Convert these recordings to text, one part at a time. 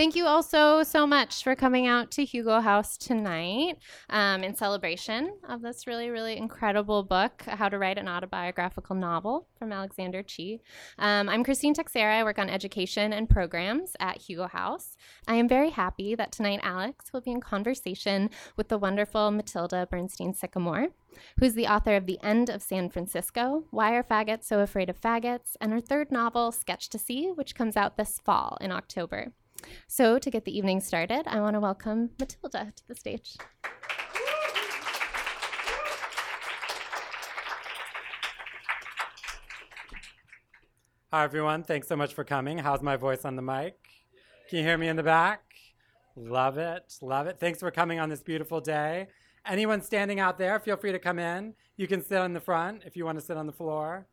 Thank you also so, much for coming out to Hugo House tonight um, in celebration of this really, really incredible book, How to Write an Autobiographical Novel from Alexander Chee. Um, I'm Christine Texera. I work on education and programs at Hugo House. I am very happy that tonight Alex will be in conversation with the wonderful Mattilda Bernstein Sycamore who's the author of The End of San Francisco, Why Are Faggots So Afraid of Faggots, and her third novel, Sketchtasy, which comes out this fall in October. So, to get the evening started, I want to welcome Mattilda to the stage. Hi, everyone. Thanks so much for coming. How's my voice on the mic? Can you hear me in the back? Love it. Love it. Thanks for coming on this beautiful day. Anyone standing out there, feel free to come in. You can sit on the front if you want to sit on the floor.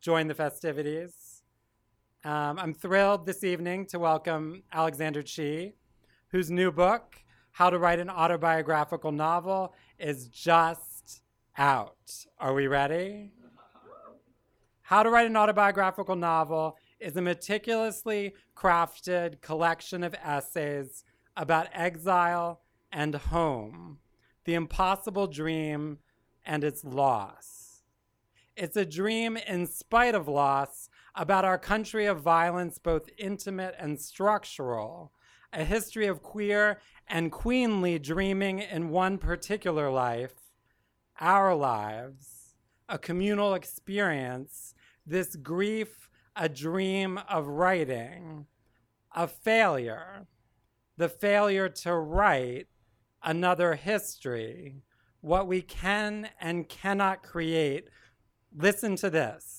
Join the festivities. Um, I'm thrilled this evening to welcome Alexander Chee, whose new book, How to Write an Autobiographical Novel, is just out. Are we ready? How to Write an Autobiographical Novel is a meticulously crafted collection of essays about exile and home, the impossible dream and its loss. It's a dream in spite of loss about our country of violence, both intimate and structural, a history of queer and queenly dreaming in one particular life, our lives, a communal experience, this grief, a dream of writing, a failure, the failure to write another history, what we can and cannot create. Listen to this.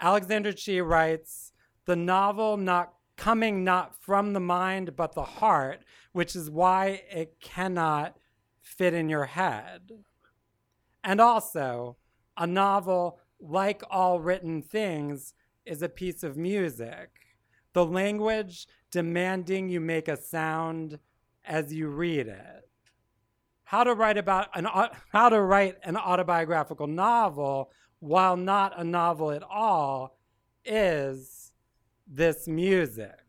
Alexander Chee writes, the novel not coming not from the mind but the heart, which is why it cannot fit in your head. And also, a novel, like all written things, is a piece of music. The language demanding you make a sound as you read it. How to write about an how to write an autobiographical novel while not a novel at all, is this music.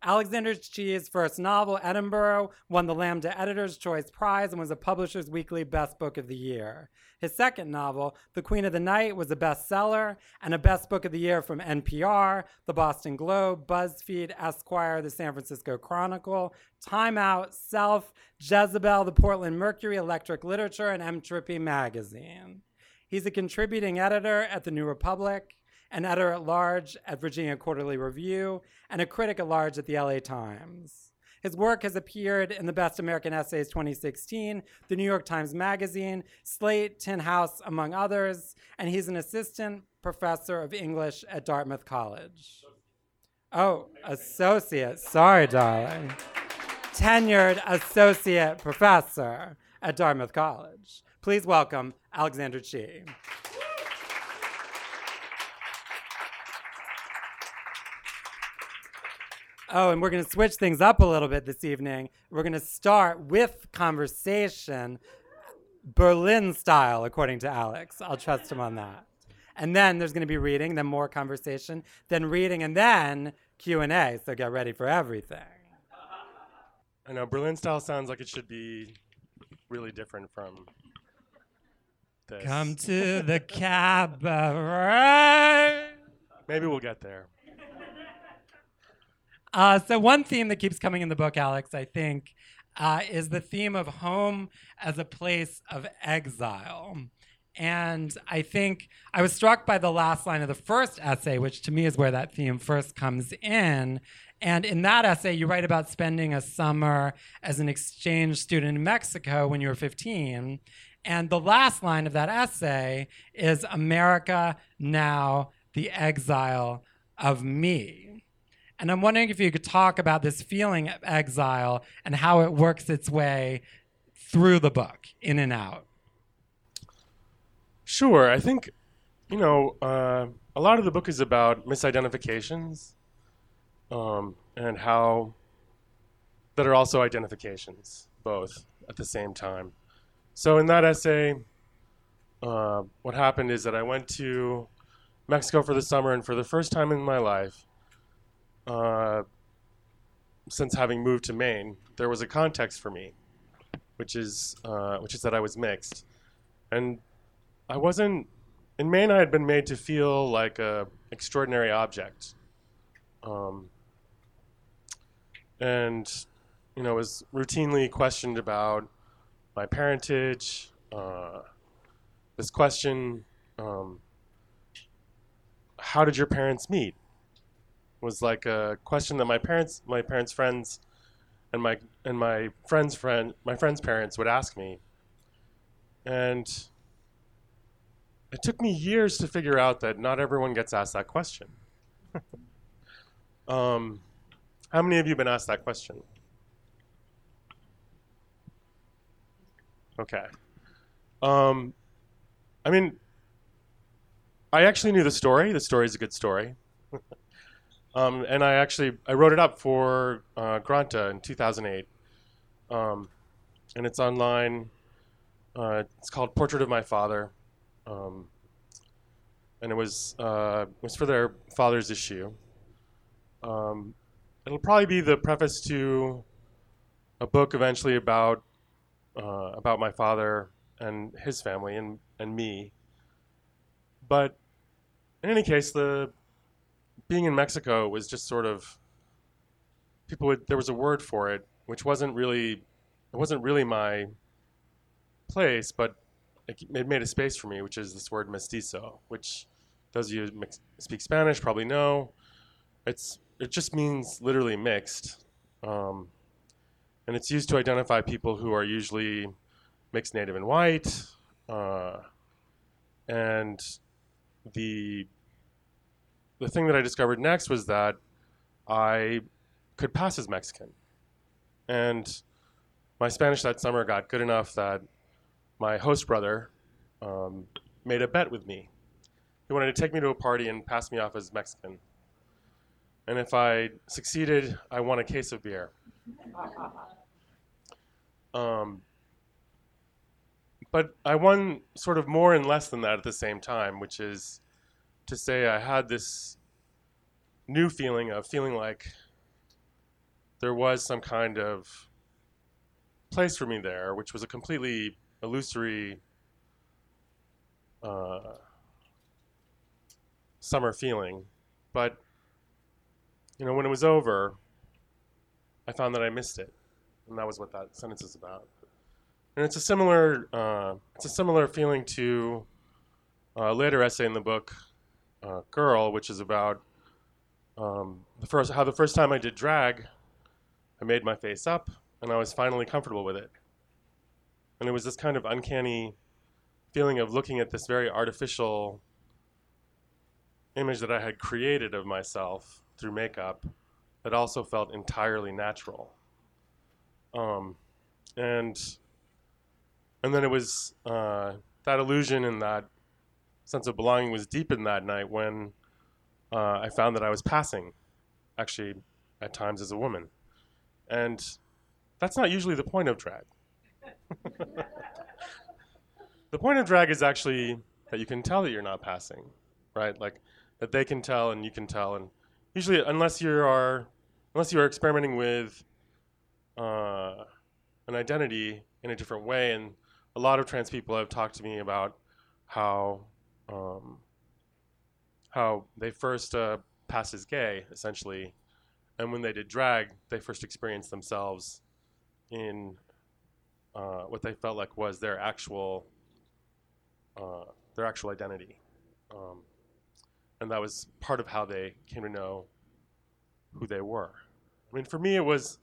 Alexander Chee's first novel, Edinburgh, won the Lambda Editor's Choice Prize and was a Publisher's Weekly Best Book of the Year. His second novel, The Queen of the Night, was a bestseller and a Best Book of the Year from NPR, the Boston Globe, BuzzFeed, Esquire, the San Francisco Chronicle, Time Out, Self, Jezebel, the Portland Mercury, Electric Literature, and Entropy Magazine. He's a contributing editor at The New Republic, an editor at large at Virginia Quarterly Review, and a critic at large at the LA Times. His work has appeared in the Best American Essays 2016, the New York Times Magazine, Slate, Tin House, among others, and he's an assistant professor of English at Dartmouth College. Oh, associate. Sorry, darling. Tenured associate professor at Dartmouth College. Please welcome Alexander Chee. Oh, and we're going to switch things up a little bit this evening. We're going to start with conversation, Berlin style, according to Alex. I'll trust him on that. And then there's going to be reading, then more conversation, then reading, and then Q and A. So get ready for everything. I know Berlin style sounds like it should be really different from this. Come to the cabaret. Maybe we'll get there. Uh, so one theme that keeps coming in the book, Alex, I think, uh, is the theme of home as a place of exile. And I think I was struck by the last line of the first essay, which to me is where that theme first comes in. And in that essay, you write about spending a summer as an exchange student in Mexico when you were 15. And the last line of that essay is America now, the exile of me. And I'm wondering if you could talk about this feeling of exile and how it works its way through the book, in and out. Sure. I think, you know, uh, a lot of the book is about misidentifications um, and how that are also identifications, both at the same time. So in that essay, uh, what happened is that I went to Mexico for the summer, and for the first time in my life, uh, since having moved to Maine, there was a context for me, which is uh, which is that I was mixed, and I wasn't in Maine. I had been made to feel like a extraordinary object, um, and you know was routinely questioned about my parentage. Uh, this question, um, how did your parents meet? Was like a question that my parents, my parents' friends, and my and my friends' friend, my friends' parents would ask me, and it took me years to figure out that not everyone gets asked that question. um, how many of you been asked that question? Okay. Um, I mean, I actually knew the story. The story is a good story. um, and I actually I wrote it up for uh, Granta in 2008. Um, and it's online. Uh, it's called Portrait of My Father. Um, and it was uh, it was for their father's issue. Um, it'll probably be the preface to a book eventually about uh, about my father and his family and, and me. But in any case, the being in Mexico was just sort of people would there was a word for it, which wasn't really it wasn't really my place, but it, it made a space for me, which is this word mestizo, which those of you who speak Spanish probably know. It's it just means literally mixed. Um, and it's used to identify people who are usually mixed native and white. Uh, and the the thing that I discovered next was that I could pass as Mexican, and my Spanish that summer got good enough that my host brother um, made a bet with me. He wanted to take me to a party and pass me off as Mexican. And if I succeeded, I won a case of beer. Um, but I won sort of more and less than that at the same time, which is to say I had this new feeling of feeling like there was some kind of place for me there, which was a completely illusory uh, summer feeling. But you know, when it was over, I found that I missed it and that was what that sentence is about. And it's a similar uh, it's a similar feeling to a later essay in the book, uh, "Girl," which is about um, the first how the first time I did drag, I made my face up and I was finally comfortable with it. And it was this kind of uncanny feeling of looking at this very artificial image that I had created of myself through makeup that also felt entirely natural. Um, and and then it was uh, that illusion and that sense of belonging was deepened that night when uh, I found that I was passing, actually, at times as a woman, and that's not usually the point of drag. the point of drag is actually that you can tell that you're not passing, right? Like that they can tell and you can tell, and usually, unless you are unless you are experimenting with uh, an identity in a different way. And a lot of trans people have talked to me about how um, how they first uh, passed as gay, essentially, and when they did drag, they first experienced themselves in uh, what they felt like was their actual uh, their actual identity, um, and that was part of how they came to know who they were. I mean, for me, it was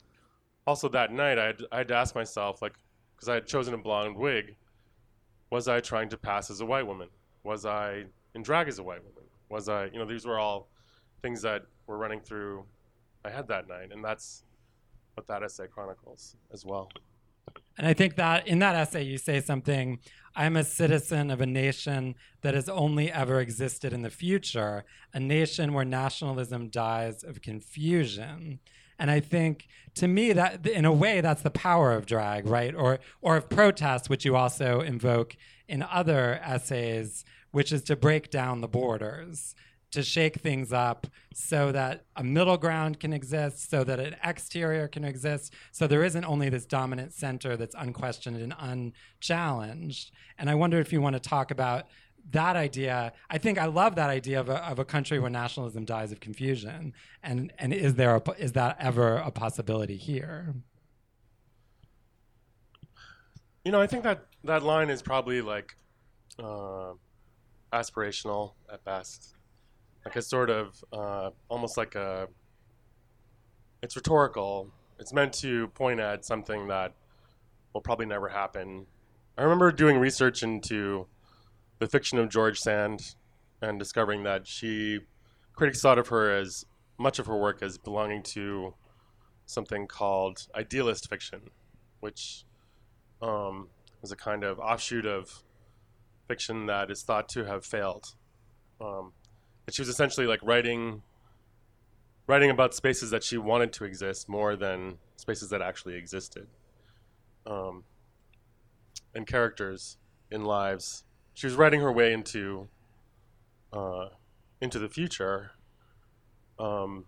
also that night, I had, I had to ask myself, like, because I had chosen a blonde wig, was I trying to pass as a white woman? Was I in drag as a white woman? Was I, you know, these were all things that were running through my head that night, and that's what that essay chronicles as well. And I think that in that essay, you say something I'm a citizen of a nation that has only ever existed in the future, a nation where nationalism dies of confusion. And I think to me that in a way that's the power of drag, right? Or or of protest, which you also invoke in other essays, which is to break down the borders, to shake things up so that a middle ground can exist, so that an exterior can exist, so there isn't only this dominant center that's unquestioned and unchallenged. And I wonder if you want to talk about that idea. I think I love that idea of a, of a country where nationalism dies of confusion. And and is there a, is that ever a possibility here? You know, I think that that line is probably like uh, aspirational at best, like a sort of uh, almost like a. It's rhetorical. It's meant to point at something that will probably never happen. I remember doing research into the fiction of George Sand and discovering that she critics thought of her as much of her work as belonging to something called idealist fiction, which um, was a kind of offshoot of fiction that is thought to have failed. Um, and she was essentially like writing writing about spaces that she wanted to exist more than spaces that actually existed. Um, and characters in lives. She was writing her way into uh, into the future. Um,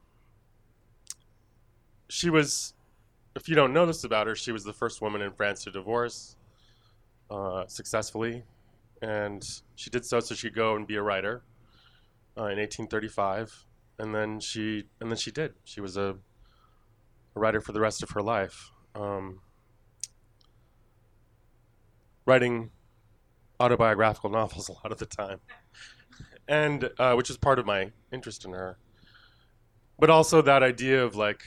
she was, if you don't know this about her, she was the first woman in France to divorce uh, successfully, and she did so so she could go and be a writer uh, in 1835, and then she and then she did. She was a, a writer for the rest of her life, um, writing autobiographical novels a lot of the time, and uh, which is part of my interest in her. But also that idea of like,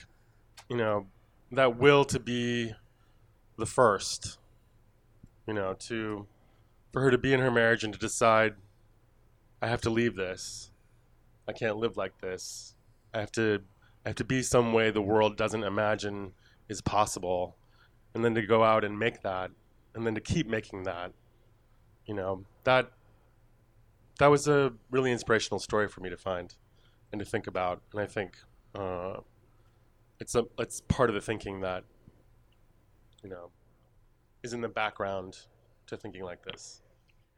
you know, that will to be the first, you know, to for her to be in her marriage and to decide, I have to leave this. I can't live like this. I have to I have to be some way the world doesn't imagine is possible. And then to go out and make that and then to keep making that. You know, that that was a really inspirational story for me to find and to think about. And I think uh, it's a it's part of the thinking that you know is in the background to thinking like this.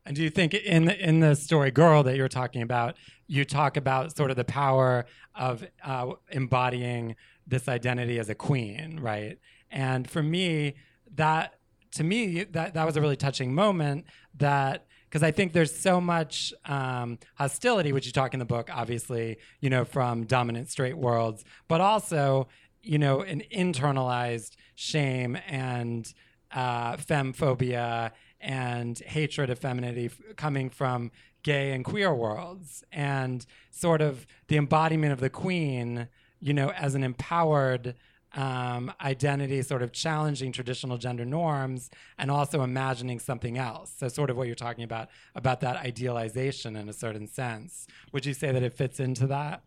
And do you think in the, in the story "Girl" that you're talking about, you talk about sort of the power of uh, embodying this identity as a queen, right? And for me, that to me that that was a really touching moment. That because I think there's so much um, hostility, which you talk in the book, obviously, you know, from dominant straight worlds, but also, you know, an internalized shame and uh, femmephobia and hatred of femininity f- coming from gay and queer worlds and sort of the embodiment of the queen you know as an empowered um, identity sort of challenging traditional gender norms and also imagining something else. So sort of what you're talking about about that idealization in a certain sense. Would you say that it fits into that?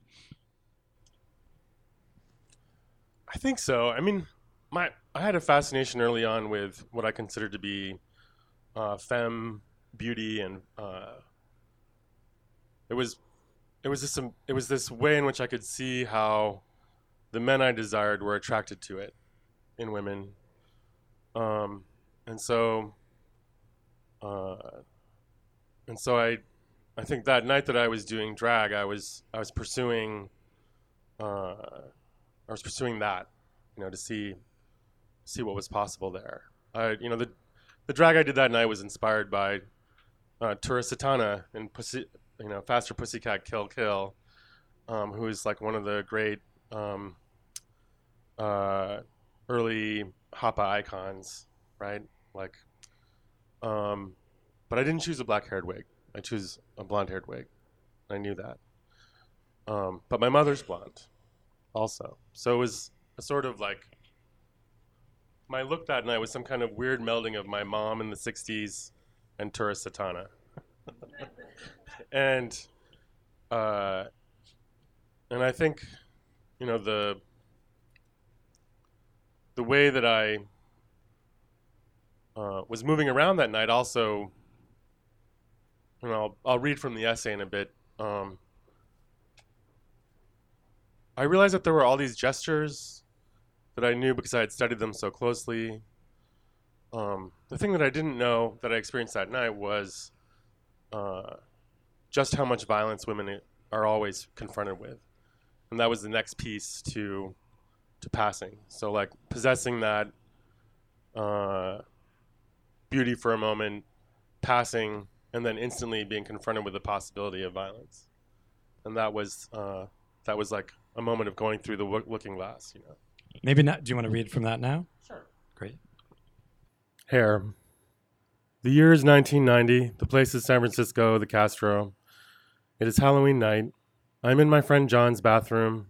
I think so. I mean, my I had a fascination early on with what I considered to be uh, femme beauty, and uh, it was it was this it was this way in which I could see how the men I desired were attracted to it in women, um, and so uh, and so I I think that night that I was doing drag, I was I was pursuing uh, I was pursuing that, you know, to see see what was possible there. I, you know, the the drag I did that night was inspired by uh, Tura Satana in Pussy, you know, Faster Pussycat Kill Kill, um, who is like one of the great um, uh, early Hapa icons, right? Like, um, but I didn't choose a black-haired wig. I chose a blonde-haired wig. I knew that. Um, but my mother's blonde, also. So it was a sort of like my look that night was some kind of weird melding of my mom in the 60s and Tura Satana. and uh, and I think you know the the way that I uh, was moving around that night also know I'll, I'll read from the essay in a bit um, I realized that there were all these gestures that I knew because I had studied them so closely. Um, the thing that I didn't know that I experienced that night was uh, just how much violence women are always confronted with. And that was the next piece to to passing. So like possessing that uh, beauty for a moment, passing, and then instantly being confronted with the possibility of violence. And that was uh, that was like a moment of going through the w- looking glass, you know. Maybe not. Do you want to read from that now? Sure. Great. Hair. The year is 1990. The place is San Francisco, the Castro. It is Halloween night. I'm in my friend John's bathroom,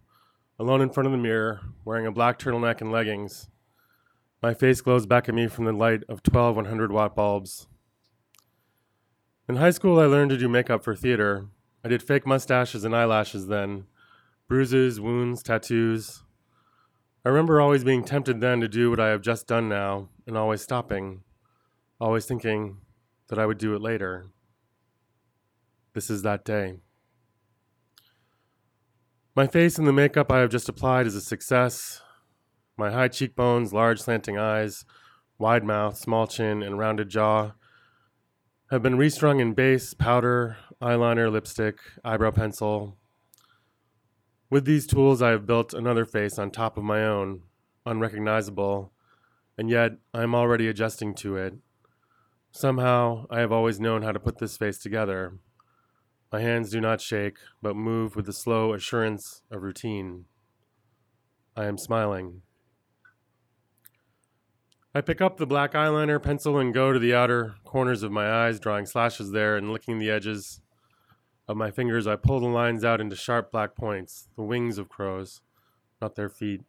alone in front of the mirror, wearing a black turtleneck and leggings. My face glows back at me from the light of 12 100 watt bulbs. In high school, I learned to do makeup for theater. I did fake mustaches and eyelashes then, bruises, wounds, tattoos. I remember always being tempted then to do what I have just done now, and always stopping, always thinking that I would do it later. This is that day. My face and the makeup I have just applied is a success. My high cheekbones, large slanting eyes, wide mouth, small chin, and rounded jaw have been restrung in base, powder, eyeliner, lipstick, eyebrow pencil. With these tools, I have built another face on top of my own, unrecognizable, and yet I am already adjusting to it. Somehow, I have always known how to put this face together. My hands do not shake, but move with the slow assurance of routine. I am smiling. I pick up the black eyeliner pencil and go to the outer corners of my eyes, drawing slashes there and licking the edges of my fingers. I pull the lines out into sharp black points, the wings of crows, not their feet.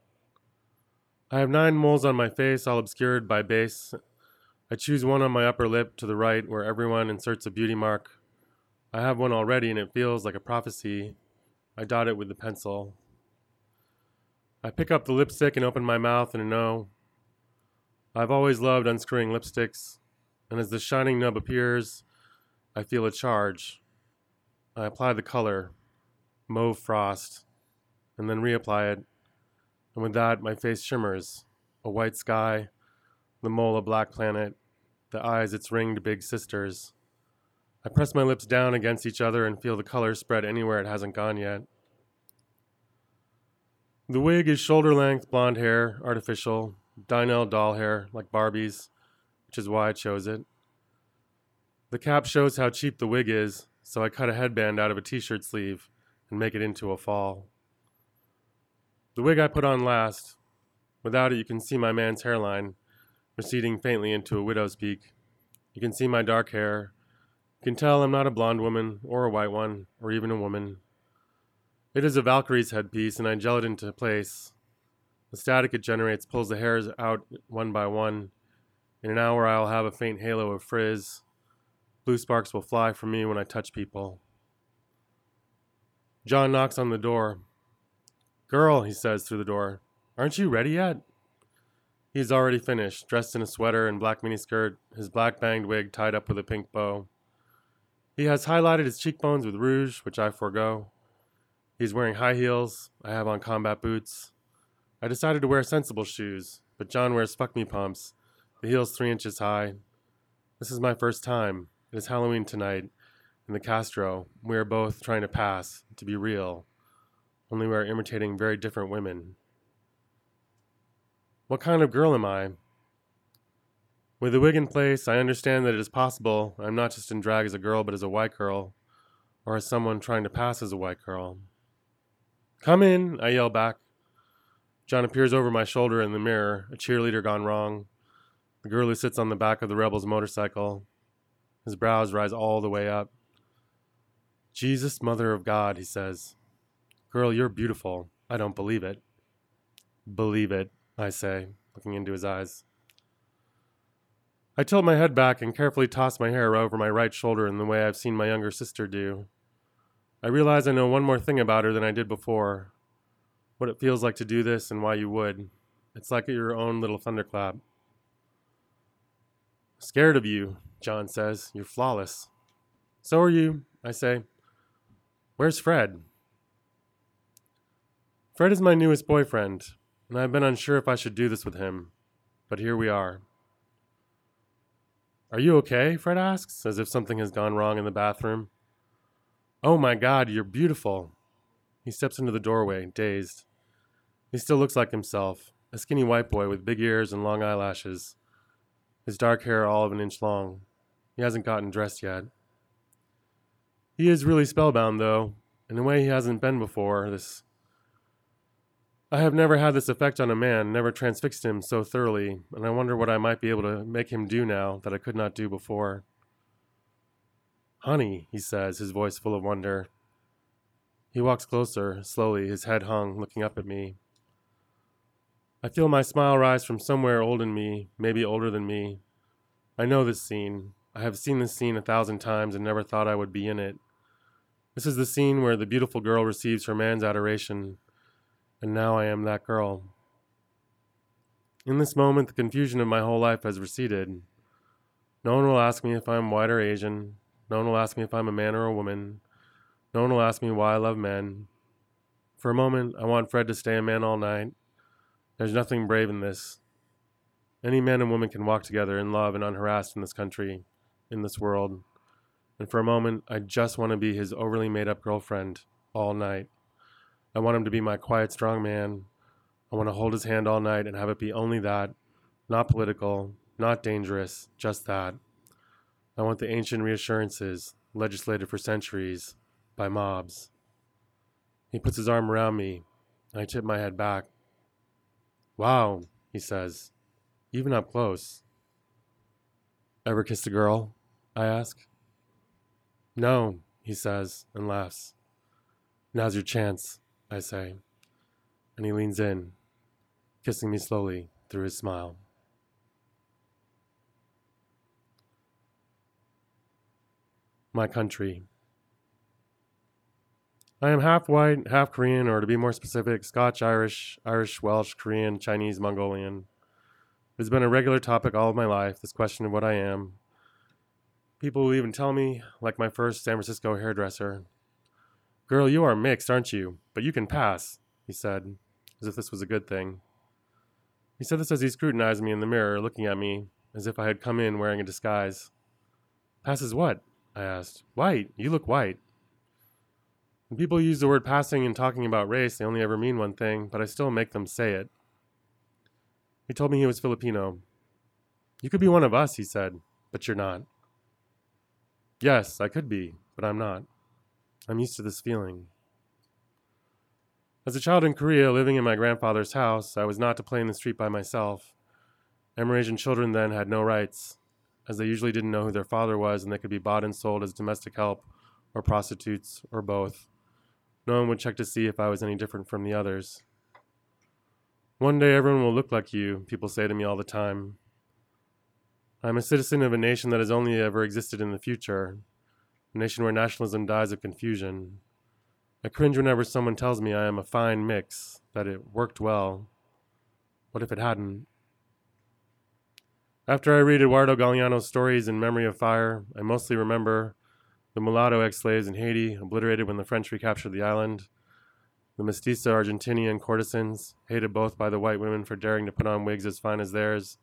I have nine moles on my face, all obscured by base. I choose one on my upper lip to the right, where everyone inserts a beauty mark. I have one already, and it feels like a prophecy. I dot it with the pencil. I pick up the lipstick and open my mouth in a no. I've always loved unscrewing lipsticks, and as the shining nub appears, I feel a charge. I apply the color, mauve frost, and then reapply it, and with that, my face shimmers a white sky, the mole a black planet, the eyes its ringed big sisters. I press my lips down against each other and feel the color spread anywhere it hasn't gone yet. The wig is shoulder length blonde hair, artificial, Dynel doll hair, like Barbie's, which is why I chose it. The cap shows how cheap the wig is, so I cut a headband out of a t shirt sleeve and make it into a fall. The wig I put on last. Without it, you can see my man's hairline, receding faintly into a widow's peak. You can see my dark hair. Can tell I'm not a blonde woman, or a white one, or even a woman. It is a Valkyrie's headpiece, and I gel it into place, the static it generates pulls the hairs out one by one. In an hour, I'll have a faint halo of frizz. Blue sparks will fly from me when I touch people. John knocks on the door. Girl, he says through the door, aren't you ready yet? He's already finished, dressed in a sweater and black miniskirt, his black banged wig tied up with a pink bow. He has highlighted his cheekbones with rouge, which I forego. He's wearing high heels. I have on combat boots. I decided to wear sensible shoes, but John wears fuck me pumps, the heels three inches high. This is my first time. It is Halloween tonight in the Castro. We are both trying to pass, to be real, only we are imitating very different women. What kind of girl am I? With the wig in place, I understand that it is possible I'm not just in drag as a girl, but as a white girl, or as someone trying to pass as a white girl. Come in, I yell back. John appears over my shoulder in the mirror, a cheerleader gone wrong. The girl who sits on the back of the rebel's motorcycle. His brows rise all the way up. Jesus, Mother of God, he says. Girl, you're beautiful. I don't believe it. Believe it, I say, looking into his eyes. I tilt my head back and carefully toss my hair over my right shoulder in the way I've seen my younger sister do. I realize I know one more thing about her than I did before what it feels like to do this and why you would. It's like your own little thunderclap. Scared of you, John says. You're flawless. So are you, I say. Where's Fred? Fred is my newest boyfriend, and I've been unsure if I should do this with him, but here we are. Are you okay? Fred asks, as if something has gone wrong in the bathroom. Oh my god, you're beautiful. He steps into the doorway, dazed. He still looks like himself, a skinny white boy with big ears and long eyelashes. His dark hair all of an inch long. He hasn't gotten dressed yet. He is really spellbound, though, in a way he hasn't been before. This. I have never had this effect on a man, never transfixed him so thoroughly, and I wonder what I might be able to make him do now that I could not do before. Honey, he says, his voice full of wonder. He walks closer, slowly, his head hung, looking up at me. I feel my smile rise from somewhere old in me, maybe older than me. I know this scene. I have seen this scene a thousand times and never thought I would be in it. This is the scene where the beautiful girl receives her man's adoration, and now I am that girl. In this moment, the confusion of my whole life has receded. No one will ask me if I'm white or Asian. No one will ask me if I'm a man or a woman. No one will ask me why I love men. For a moment, I want Fred to stay a man all night. There's nothing brave in this. Any man and woman can walk together in love and unharassed in this country, in this world. And for a moment, I just want to be his overly made up girlfriend all night. I want him to be my quiet, strong man. I want to hold his hand all night and have it be only that, not political, not dangerous, just that. I want the ancient reassurances, legislated for centuries, by mobs. He puts his arm around me. And I tip my head back. Wow, he says, even up close. Ever kissed a girl? I ask. No, he says, and laughs. Now's your chance, I say. And he leans in, kissing me slowly through his smile. My country. I am half white, half Korean, or to be more specific, Scotch, Irish, Irish, Welsh, Korean, Chinese, Mongolian. It has been a regular topic all of my life, this question of what I am. People will even tell me, like my first San Francisco hairdresser, Girl, you are mixed, aren't you? But you can pass, he said, as if this was a good thing. He said this as he scrutinized me in the mirror, looking at me as if I had come in wearing a disguise. Passes what? I asked. White. You look white. When people use the word passing in talking about race, they only ever mean one thing, but I still make them say it. He told me he was Filipino. You could be one of us, he said, but you're not. Yes, I could be, but I'm not. I'm used to this feeling. As a child in Korea, living in my grandfather's house, I was not to play in the street by myself. Amerasian children then had no rights, as they usually didn't know who their father was and they could be bought and sold as domestic help or prostitutes or both. No one would check to see if I was any different from the others. One day everyone will look like you, people say to me all the time. I am a citizen of a nation that has only ever existed in the future, a nation where nationalism dies of confusion. I cringe whenever someone tells me I am a fine mix, that it worked well. What if it hadn't? After I read Eduardo Galeano's stories in Memory of Fire, I mostly remember the mulatto ex slaves in Haiti, obliterated when the French recaptured the island, the mestizo Argentinian courtesans, hated both by the white women for daring to put on wigs as fine as theirs,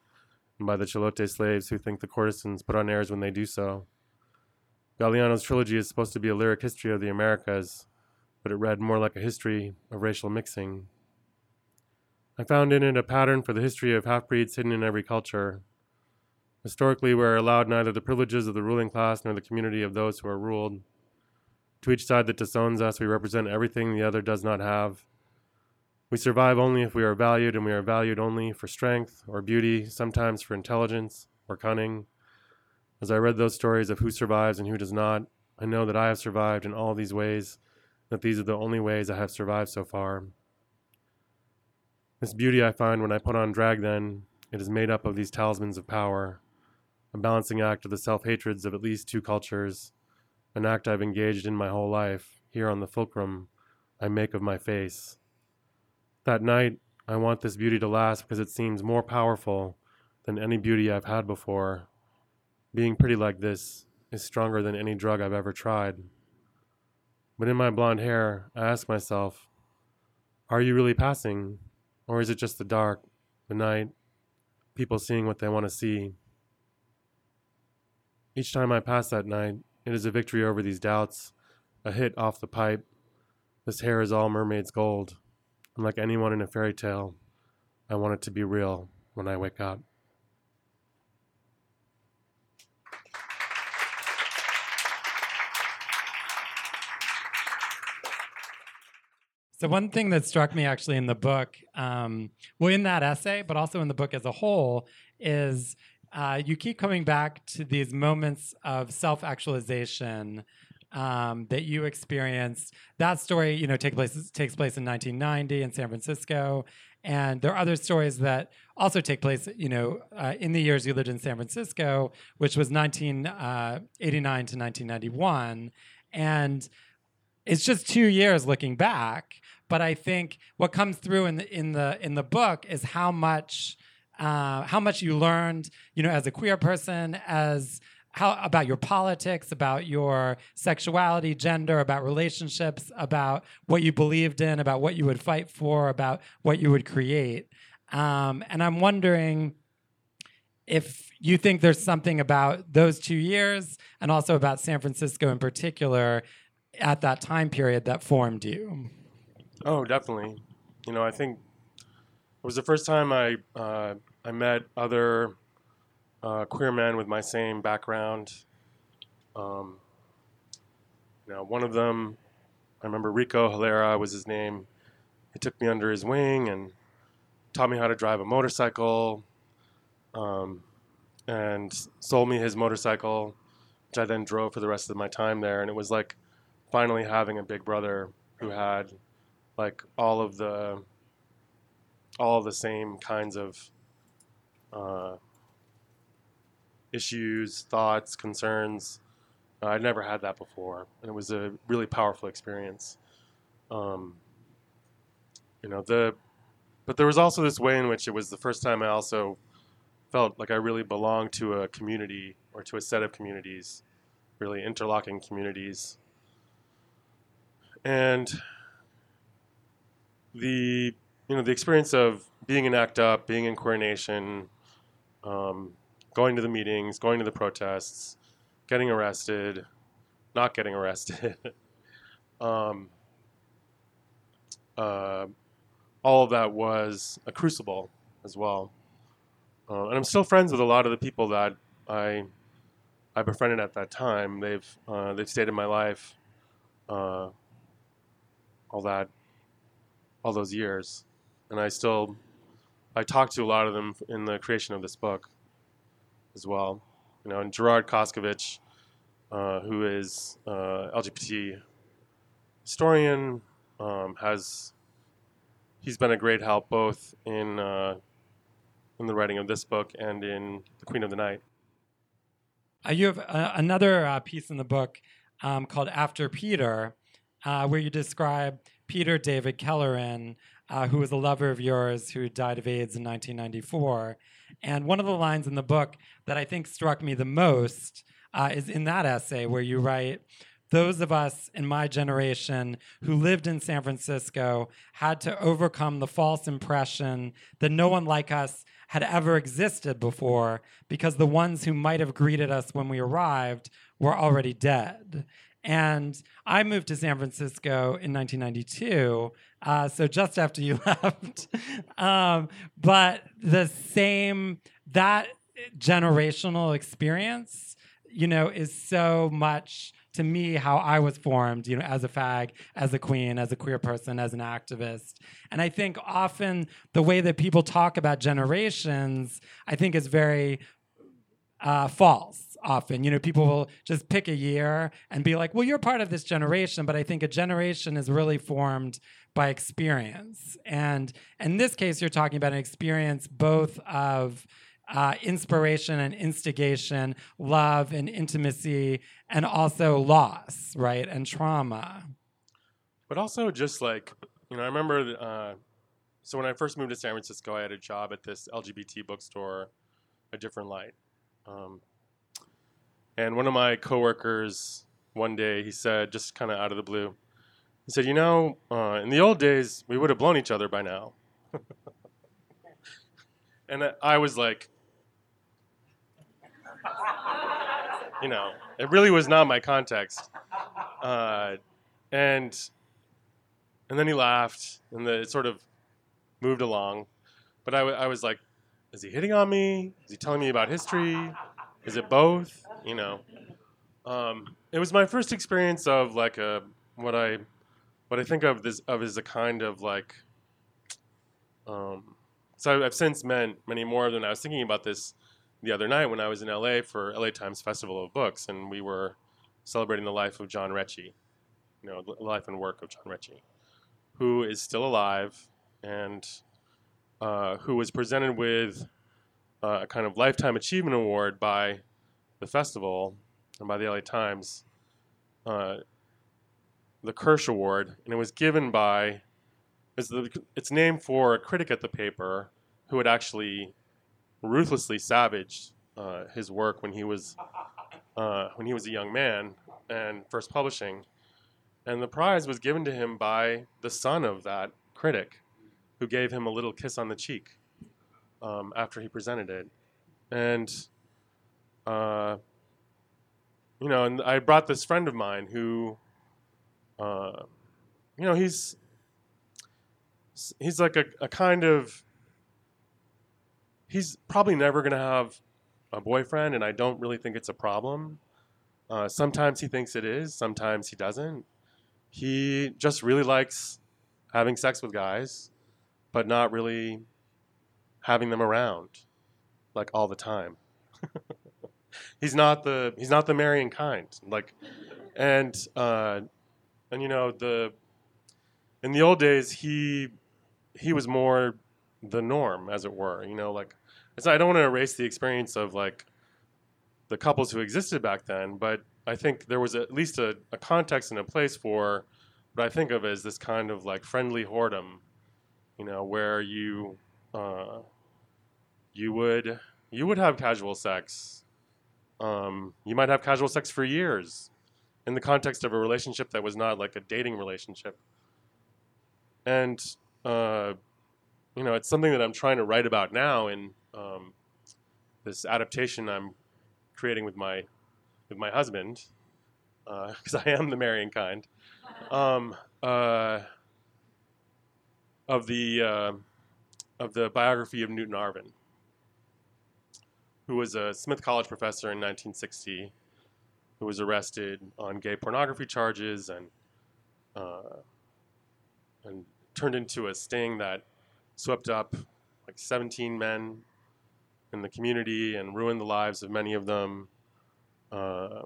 and by the chilote slaves who think the courtesans put on airs when they do so. Galeano's trilogy is supposed to be a lyric history of the Americas, but it read more like a history of racial mixing. I found in it a pattern for the history of half breeds hidden in every culture, Historically, we are allowed neither the privileges of the ruling class nor the community of those who are ruled. To each side that disowns us, we represent everything the other does not have. We survive only if we are valued, and we are valued only for strength or beauty, sometimes for intelligence or cunning. As I read those stories of who survives and who does not, I know that I have survived in all these ways, that these are the only ways I have survived so far. This beauty I find when I put on drag, then, it is made up of these talismans of power a balancing act of the self hatreds of at least two cultures, an act I've engaged in my whole life, here on the fulcrum I make of my face. That night, I want this beauty to last because it seems more powerful than any beauty I've had before. Being pretty like this is stronger than any drug I've ever tried. But in my blonde hair, I ask myself, are you really passing? Or is it just the dark, the night, people seeing what they want to see? Each time I pass that night, it is a victory over these doubts, a hit off the pipe, This hair is all mermaid's gold. I'm like anyone in a fairy tale. I want it to be real when I wake up. So one thing that struck me actually in the book, um, well, in that essay, but also in the book as a whole, is uh, you keep coming back to these moments of self-actualization um, that you experienced. That story, you know, take place takes place in 1990 in San Francisco, and there are other stories that also take place, you know, uh, in the years you lived in San Francisco, which was 1989 uh, to 1991, and it's just two years looking back. But I think what comes through in the in the in the book is how much uh, how much you learned, you know, as a queer person, as how about your politics, about your sexuality, gender, about relationships, about what you believed in, about what you would fight for, about what you would create. Um, and I'm wondering if you think there's something about those two years and also about San Francisco in particular at that time period that formed you. Oh, definitely. You know, I think it was the first time I uh, I met other uh, queer men with my same background. Um, you know, one of them, I remember Rico Hilera was his name. He took me under his wing and taught me how to drive a motorcycle, um, and sold me his motorcycle, which I then drove for the rest of my time there. And it was like finally having a big brother who had like all of the all the same kinds of uh, issues, thoughts, concerns. Uh, I'd never had that before, and it was a really powerful experience. Um, you know the, but there was also this way in which it was the first time I also felt like I really belonged to a community or to a set of communities, really interlocking communities. And the you know the experience of being in ACT UP, being in Queer Nation, um, going to the meetings, going to the protests, getting arrested, not getting arrested, um, uh, all of that was a crucible as well. Uh, and I'm still friends with a lot of the people that I I befriended at that time. They've uh, they've stayed in my life, uh, all that all those years, and I still I talked to a lot of them in the creation of this book as well. You know, and Gerard Koskovich, uh, who is uh, LGBT historian, um, has he's been a great help both in uh, in the writing of this book and in The Queen of the Night. Uh, you have uh, another uh, piece in the book um, called After Peter, where you describe Peter David Kelleran, uh, who was a lover of yours who died of AIDS in 1994. And one of the lines in the book that I think struck me the most uh, is in that essay where you write, those of us in my generation who lived in San Francisco had to overcome the false impression that no one like us had ever existed before because the ones who might have greeted us when we arrived were already dead. And I moved to San Francisco in 1992, uh, so just after you left. um, but the same, that generational experience, you know, is so much to me how I was formed, you know, as a fag, as a queen, as a queer person, as an activist. And I think often the way that people talk about generations, I think is very uh, false often. You know, people will just pick a year and be like, well, you're part of this generation, but I think a generation is really formed by experience. And in this case, you're talking about an experience both of uh, inspiration and instigation, love and intimacy, and also loss, right? And trauma. But also just like, you know, I remember, uh, so when I first moved to San Francisco, I had a job at this LGBT bookstore, A Different Light. Um, and one of my coworkers one day, he said, just kind of out of the blue, he said, You know, uh, in the old days, we would have blown each other by now. and I was like, You know, it really was not my context. Uh, and and then he laughed, and the, it sort of moved along. But I, w- I was like, is he hitting on me? Is he telling me about history? Is it both? You know. Um, it was my first experience of like a what I what I think of this of is a kind of like. Um, so I've since met many more of them. I was thinking about this the other night when I was in LA for LA Times Festival of Books, and we were celebrating the life of John Rechy, you know, the life and work of John Rechy, who is still alive and uh, who was presented with uh, a kind of lifetime achievement award by the festival and by the LA Times, uh, the Kirsch Award, and it was given by it's, the, it's named for a critic at the paper who had actually ruthlessly savaged uh, his work when he was uh, when he was a young man and first publishing, and the prize was given to him by the son of that critic, who gave him a little kiss on the cheek um, after he presented it, and uh, you know, and I brought this friend of mine who, uh, you know, he's he's like a, a kind of he's probably never going to have a boyfriend, and I don't really think it's a problem. Uh, sometimes he thinks it is, sometimes he doesn't. He just really likes having sex with guys, but not really having them around like all the time. he's not the he's not the marrying kind. Like, and uh, and you know the in the old days he he was more the norm, as it were. You know, like I don't want to erase the experience of like the couples who existed back then, but I think there was at least a, a context and a place for what I think of as this kind of like friendly whoredom, you know, where you uh, you would you would have casual sex. Um, you might have casual sex for years in the context of a relationship that was not like a dating relationship. And uh, you know, it's something that I'm trying to write about now in um, this adaptation I'm creating with my with my husband, because uh, I am the marrying kind, um, uh, of the uh, of the biography of Newton Arvin, who was a Smith College professor in 1960, who was arrested on gay pornography charges and uh, and turned into a sting that swept up like 17 men in the community and ruined the lives of many of them. Uh,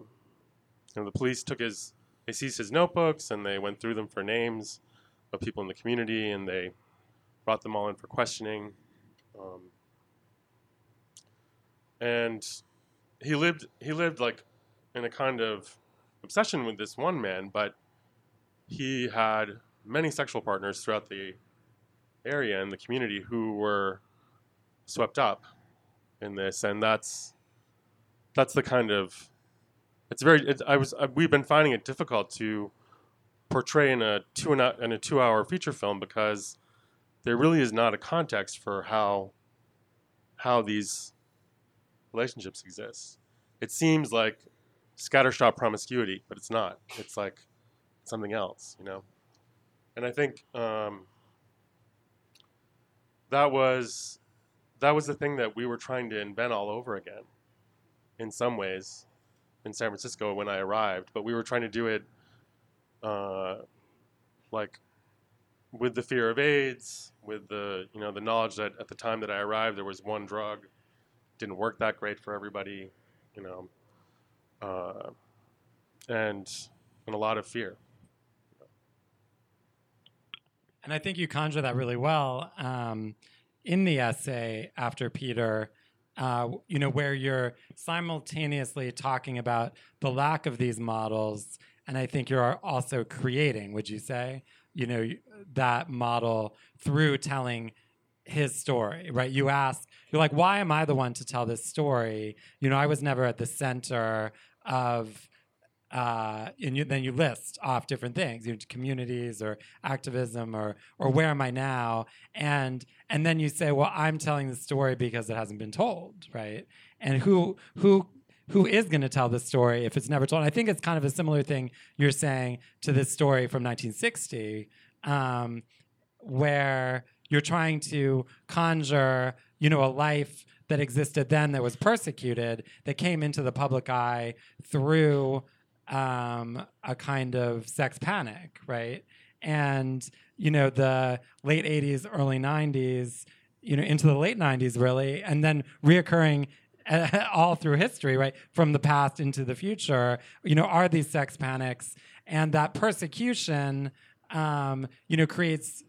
know, the police took his, they seized his notebooks and they went through them for names of people in the community and they brought them all in for questioning. Um, and he lived, he lived like in a kind of obsession with this one man, but he had many sexual partners throughout the area and the community who were swept up in this, and that's that's the kind of it's very. It, I was I, we've been finding it difficult to portray in a two and a, in a two hour feature film because there really is not a context for how how these relationships exist. It seems like scattershot promiscuity, but it's not. It's like something else, you know. And I think um, that was that was the thing that we were trying to invent all over again in some ways in San Francisco when I arrived, but we were trying to do it uh, like with the fear of AIDS, with the you know the knowledge that at the time that I arrived there was one drug, didn't work that great for everybody, you know, uh, and and a lot of fear. And I think you conjure that really well. Um, in the essay after Peter, uh, you know, where you're simultaneously talking about the lack of these models, and I think you're also creating, would you say, you know, that model through telling his story, right? You ask, you're like, why am I the one to tell this story? You know, I was never at the center of uh, and you, then you list off different things, you know, communities or activism or or where am I now, and and then you say, well, I'm telling the story because it hasn't been told, right? And who who who is going to tell the story if it's never told? I think it's kind of a similar thing you're saying to this story from 1960. um, where you're trying to conjure, you know, a life that existed then that was persecuted that came into the public eye through um, a kind of sex panic, right? And you know, the late '80s, early '90s, you know, into the late '90s, really, and then reoccurring all through history, right, from the past into the future, you know, are these sex panics, and that persecution, um, you know, creates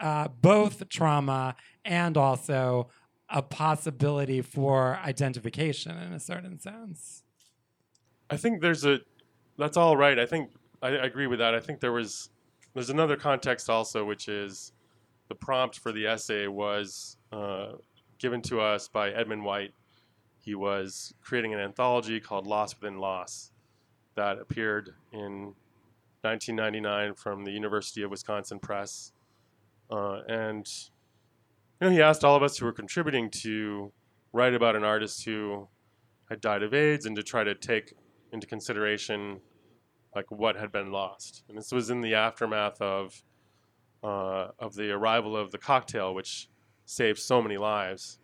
uh, both trauma and also a possibility for identification in a certain sense. I think there's a, that's all right. I think I, I agree with that. I think there was, there's another context also, which is the prompt for the essay was uh, given to us by Edmund White. He was creating an anthology called Loss Within Loss that appeared in 1999 from the University of Wisconsin Press. Uh, and you know, he asked all of us who were contributing to write about an artist who had died of AIDS and to try to take into consideration like what had been lost. And this was in the aftermath of uh, of the arrival of the cocktail, which saved so many lives.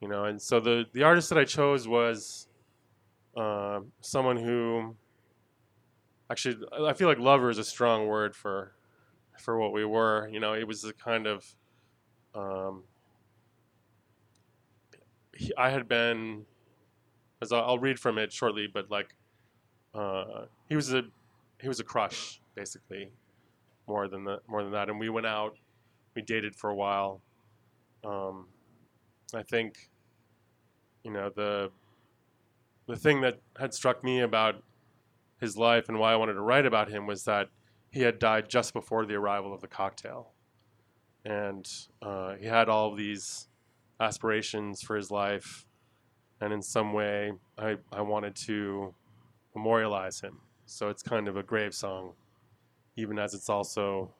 You know, and so the the artist that I chose was uh, someone who actually I feel like lover is a strong word for for what we were. You know, it was a kind of um, I had been, as I'll, I'll, read from it shortly, but like uh, he was a he was a crush basically, more than that more than that. And we went out, we dated for a while. Um, I think, you know the the thing that had struck me about his life and why I wanted to write about him was that he had died just before the arrival of the cocktail and uh, he had all these aspirations for his life, and in some way, I, I wanted to memorialize him. So it's kind of a grave song, even as it's also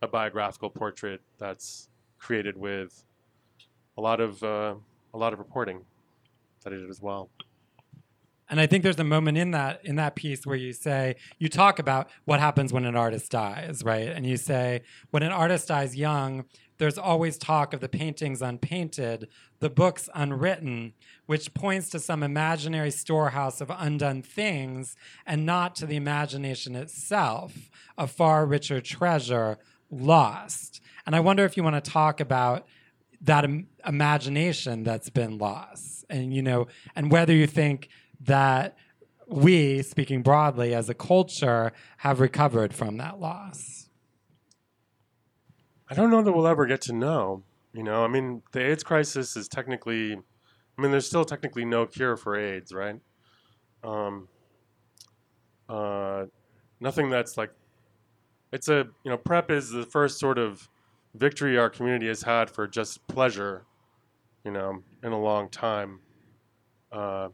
a biographical portrait that's created with a lot of uh, a lot of reporting that I did as well. And I think there's a moment in that in that piece where you say you talk about what happens when an artist dies, right? And you say when an artist dies young, there's always talk of the paintings unpainted, the books unwritten, which points to some imaginary storehouse of undone things and not to the imagination itself, a far richer treasure lost. And I wonder if you want to talk about that Im- imagination that's been lost and you know and whether you think that we, speaking broadly as a culture, have recovered from that loss? I don't know that we'll ever get to know. You know, I mean, the AIDS crisis is technically, I mean, there's still technically no cure for AIDS, right? Um, uh, nothing that's like, it's a, you know, PrEP is the first sort of victory our community has had for just pleasure, you know, in a long time. Uh,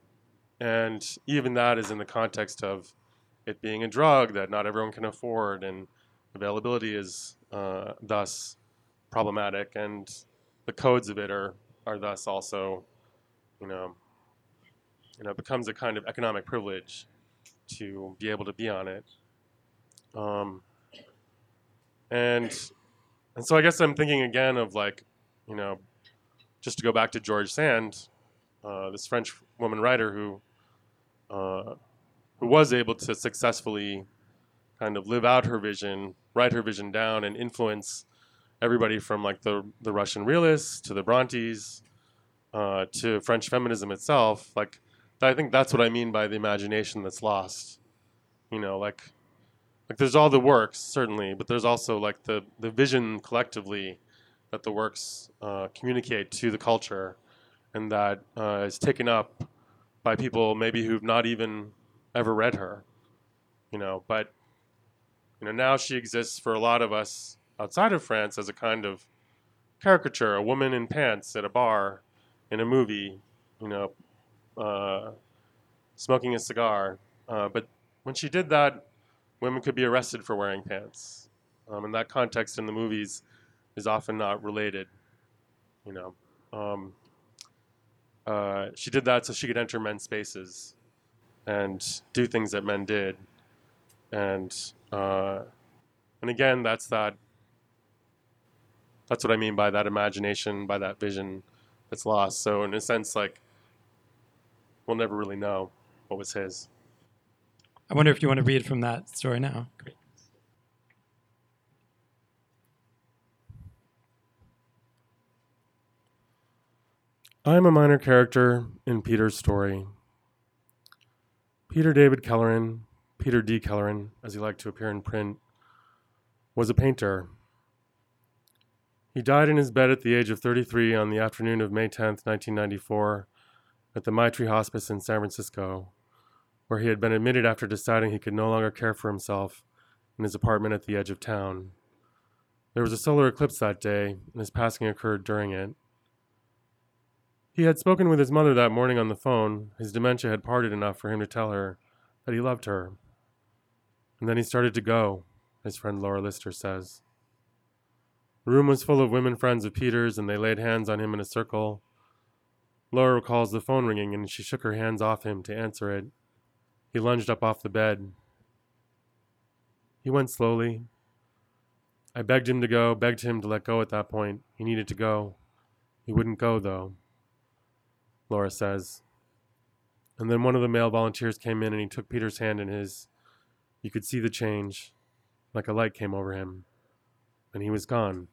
and even that is in the context of it being a drug that not everyone can afford, and availability is uh, thus problematic, and the codes of it are are thus also, you know, you know, becomes a kind of economic privilege to be able to be on it. Um, and and so I guess I'm thinking again of like, you know, just to go back to George Sand, uh, this French woman writer who uh, who was able to successfully kind of live out her vision, write her vision down, and influence everybody from like the the Russian realists to the Brontes uh, to French feminism itself. Like, I think that's what I mean by the imagination that's lost. You know, like like there's all the works certainly, but there's also like the the vision collectively that the works uh, communicate to the culture, and that uh, is taken up by people maybe who've not even ever read her, you know. But you know now she exists for a lot of us outside of France as a kind of caricature, a woman in pants at a bar, in a movie, you know, uh, smoking a cigar. Uh, but when she did that, women could be arrested for wearing pants. Um, and that context in the movies is often not related, you know. Um, uh, she did that so she could enter men's spaces and do things that men did. And uh, And again, that's that. That's what I mean by that imagination, by that vision that's lost. So in a sense, like we'll never really know what was his. I wonder if you want to read from that story now. Great. I am a minor character in Peter's story. Peter David Kelleran, Peter D. Kelleran, as he liked to appear in print, was a painter. He died in his bed at the age of 33 on the afternoon of May 10, 1994, at the Maitri Hospice in San Francisco, where he had been admitted after deciding he could no longer care for himself in his apartment at the edge of town. There was a solar eclipse that day, and his passing occurred during it. He had spoken with his mother that morning on the phone. His dementia had parted enough for him to tell her that he loved her. And then he started to go, his friend Laura Lister says. The room was full of women friends of Peter's, and they laid hands on him in a circle. Laura recalls the phone ringing, and she shook her hands off him to answer it. He lunged up off the bed. He went slowly. I begged him to go, begged him to let go at that point. He needed to go. He wouldn't go, though. Laura says. And then one of the male volunteers came in and he took Peter's hand in his. You could see the change, like a light came over him, and he was gone.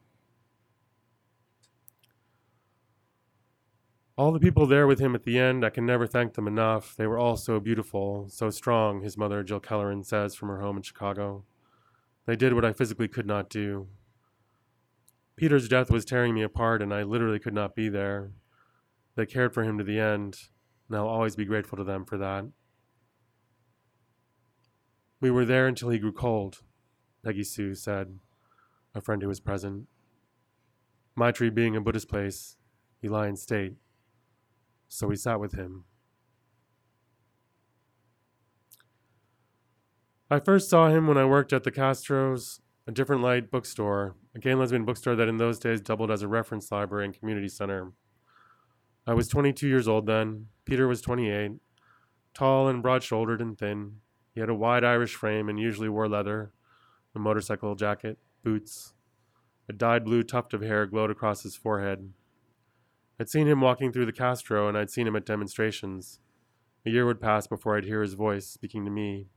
All the people there with him at the end, I can never thank them enough. They were all so beautiful, so strong, his mother, Jill Kelleran, says from her home in Chicago. They did what I physically could not do. Peter's death was tearing me apart, and I literally could not be there. They cared for him to the end, and I'll always be grateful to them for that. We were there until he grew cold, Peggy Sue said, a friend who was present. Maitri being a Buddhist place, he lie in state, so we sat with him. I first saw him when I worked at the Castros, a different light bookstore, a gay and lesbian bookstore that in those days doubled as a reference library and community center. I was 22 years old then. Peter was 28. Tall and broad shouldered and thin. He had a wide Irish frame and usually wore leather, a motorcycle jacket, boots. A dyed blue tuft of hair glowed across his forehead. I'd seen him walking through the Castro and I'd seen him at demonstrations. A year would pass before I'd hear his voice speaking to me.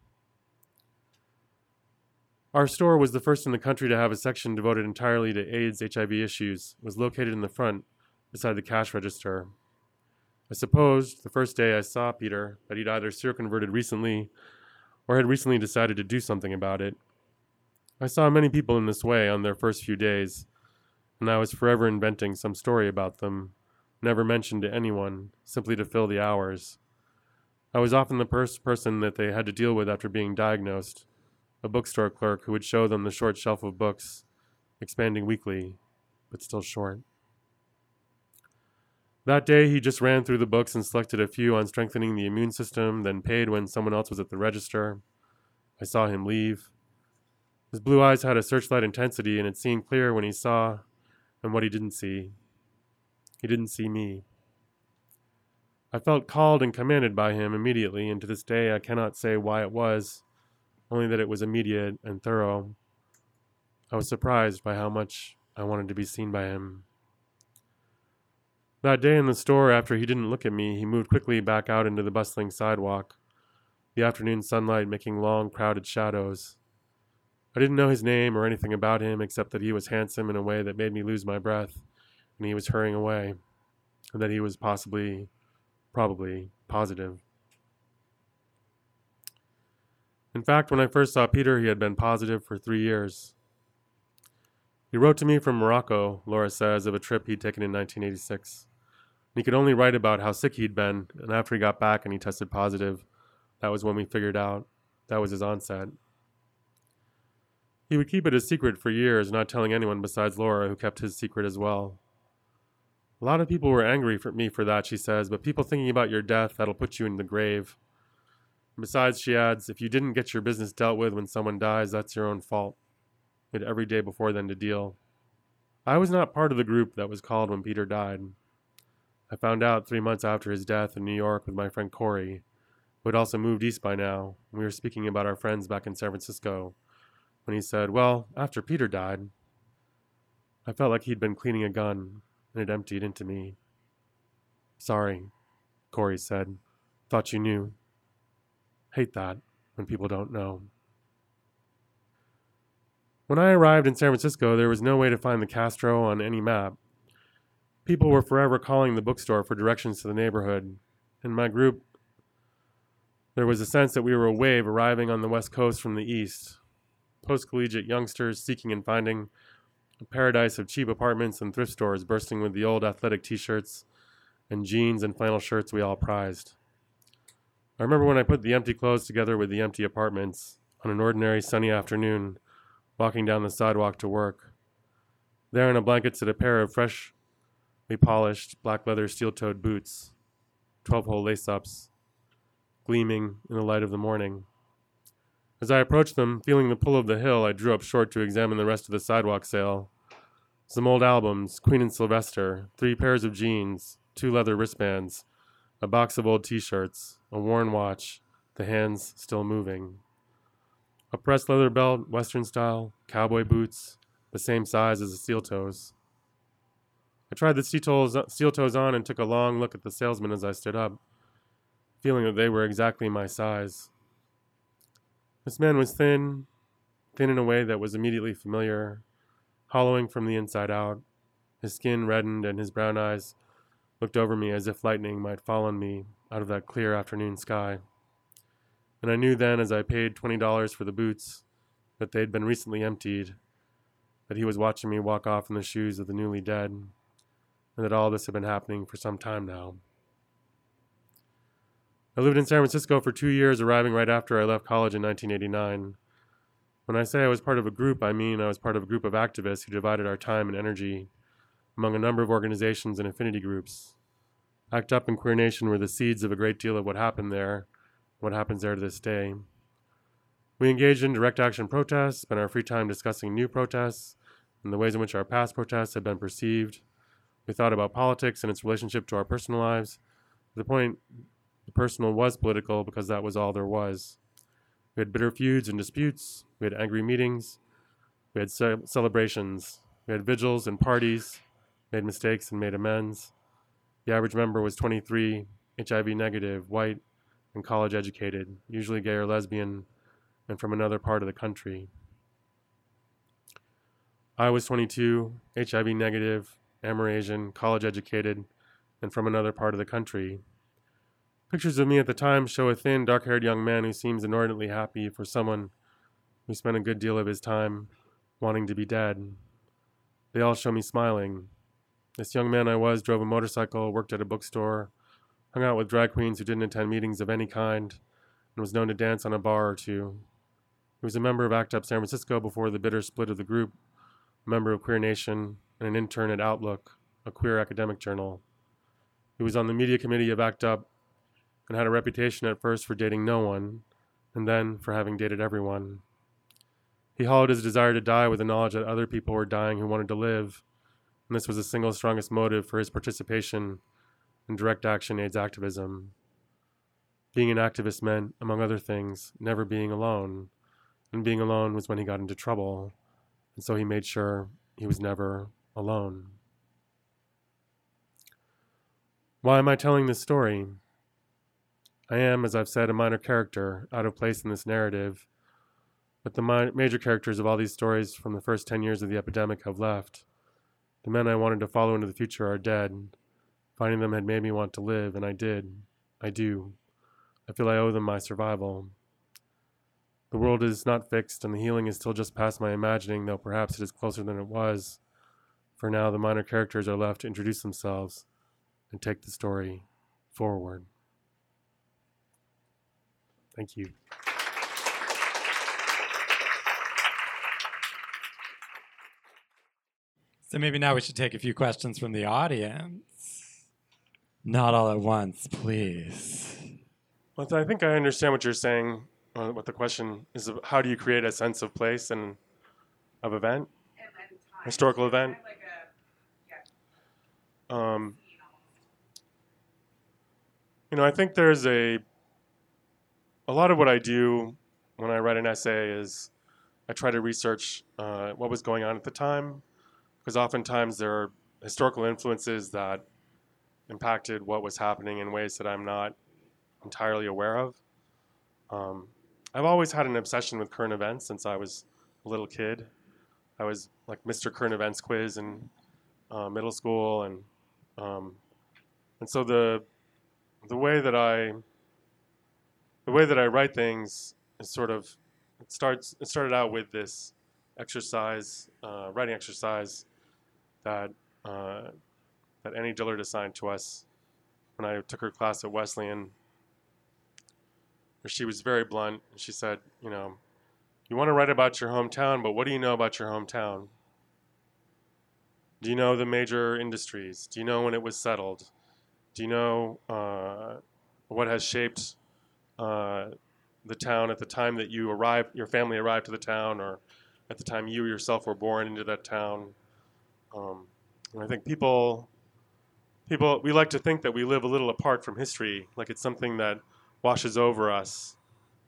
Our store was the first in the country to have a section devoted entirely to AIDS HIV issues. It was located in the front, beside the cash register. I supposed, the first day I saw Peter, that he'd either seroconverted recently or had recently decided to do something about it. I saw many people in this way on their first few days, and I was forever inventing some story about them, never mentioned to anyone, simply to fill the hours. I was often the first person that they had to deal with after being diagnosed, a bookstore clerk who would show them the short shelf of books, expanding weekly, but still short. That day, he just ran through the books and selected a few on strengthening the immune system, then paid when someone else was at the register. I saw him leave. His blue eyes had a searchlight intensity, and it seemed clear when he saw and what he didn't see. He didn't see me. I felt called and commanded by him immediately, and to this day I cannot say why it was, only that it was immediate and thorough. I was surprised by how much I wanted to be seen by him. That day in the store, after he didn't look at me, he moved quickly back out into the bustling sidewalk, the afternoon sunlight making long, crowded shadows. I didn't know his name or anything about him except that he was handsome in a way that made me lose my breath, and he was hurrying away, and that he was possibly, probably, positive. In fact, when I first saw Peter, he had been positive for three years. He wrote to me from Morocco, Laura says, of a trip he'd taken in 1986. He could only write about how sick he'd been, and after he got back and he tested positive, that was when we figured out that was his onset. He would keep it a secret for years, not telling anyone besides Laura, who kept his secret as well. A lot of people were angry for me for that, she says, but people thinking about your death, that'll put you in the grave. Besides, she adds, if you didn't get your business dealt with when someone dies, that's your own fault. You had every day before then to deal. I was not part of the group that was called when Peter died. I found out three months after his death in New York with my friend Corey, who had also moved east by now. We were speaking about our friends back in San Francisco, when he said, Well, after Peter died, I felt like he'd been cleaning a gun and it emptied into me. Sorry, Corey said. Thought you knew. Hate that when people don't know. When I arrived in San Francisco, there was no way to find the Castro on any map. People were forever calling the bookstore for directions to the neighborhood. In my group, there was a sense that we were a wave arriving on the west coast from the east. Post collegiate youngsters seeking and finding a paradise of cheap apartments and thrift stores bursting with the old athletic t shirts and jeans and flannel shirts we all prized. I remember when I put the empty clothes together with the empty apartments on an ordinary sunny afternoon, walking down the sidewalk to work. There in a blanket stood a pair of freshly polished black leather steel toed boots, 12 hole lace ups, gleaming in the light of the morning. As I approached them, feeling the pull of the hill, I drew up short to examine the rest of the sidewalk sale. Some old albums, Queen and Sylvester, three pairs of jeans, two leather wristbands, a box of old t shirts, a worn watch, the hands still moving. A pressed leather belt, Western style, cowboy boots, the same size as the steel toes. I tried the steel toes, on and took a long look at the salesman as I stood up, feeling that they were exactly my size. This man was thin, thin in a way that was immediately familiar, hollowing from the inside out. His skin reddened and his brown eyes looked over me as if lightning might fall on me out of that clear afternoon sky. And I knew then, as I paid $20 for the boots, that they'd been recently emptied, that he was watching me walk off in the shoes of the newly dead, and that all this had been happening for some time now. I lived in San Francisco for two years, arriving right after I left college in 1989. When I say I was part of a group, I mean I was part of a group of activists who divided our time and energy among a number of organizations and affinity groups. ACT UP and Queer Nation were the seeds of a great deal of what happened there, what happens there to this day. We engaged in direct action protests, spent our free time discussing new protests and the ways in which our past protests had been perceived. We thought about politics and its relationship to our personal lives. the point, personal was political because that was all there was. We had bitter feuds and disputes. We had angry meetings. We had ce- celebrations. We had vigils and parties made mistakes and made amends. The average member was 23, HIV negative, white, and college educated, usually gay or lesbian, and from another part of the country. I was 22, HIV negative, Amerasian, college educated, and from another part of the country. Pictures of me at the time show a thin, dark haired young man who seems inordinately happy for someone who spent a good deal of his time wanting to be dead. They all show me smiling, this young man I was drove a motorcycle, worked at a bookstore, hung out with drag queens who didn't attend meetings of any kind, and was known to dance on a bar or two. He was a member of ACT UP San Francisco before the bitter split of the group, a member of Queer Nation, and an intern at Outlook, a queer academic journal. He was on the media committee of ACT UP and had a reputation at first for dating no one, and then for having dated everyone. He hollowed his desire to die with the knowledge that other people were dying who wanted to live and this was the single strongest motive for his participation in direct action AIDS activism. Being an activist meant, among other things, never being alone, and being alone was when he got into trouble, and so he made sure he was never alone. Why am I telling this story? I am, as I've said, a minor character, out of place in this narrative, but the mi- major characters of all these stories from the first 10 years of the epidemic have left. The men I wanted to follow into the future are dead. Finding them had made me want to live, and I did. I do. I feel I owe them my survival. The world is not fixed, and the healing is still just past my imagining, though perhaps it is closer than it was. For now, the minor characters are left to introduce themselves and take the story forward. Thank you. So maybe now we should take a few questions from the audience. Not all at once, please. Well, I think I understand what you're saying. Uh, what the question is: How do you create a sense of place and of event, historical event? Um, you know, I think there's a a lot of what I do when I write an essay is I try to research uh, what was going on at the time, because oftentimes there are historical influences that impacted what was happening in ways that I'm not entirely aware of. Um, I've always had an obsession with current events since I was a little kid. I was like Mr. Current Events quiz in uh, middle school, and um, and so the the way that I the way that I write things is sort of it starts it started out with this exercise uh, writing exercise that uh, that Annie Dillard assigned to us when I took her class at Wesleyan. Where she was very blunt. And she said you know you want to write about your hometown but what do you know about your hometown? Do you know the major industries? Do you know when it was settled? Do you know uh, what has shaped uh, the town at the time that you arrived, your family arrived to the town, or at the time you yourself were born into that town? Um, and I think people, people, we like to think that we live a little apart from history, like it's something that washes over us,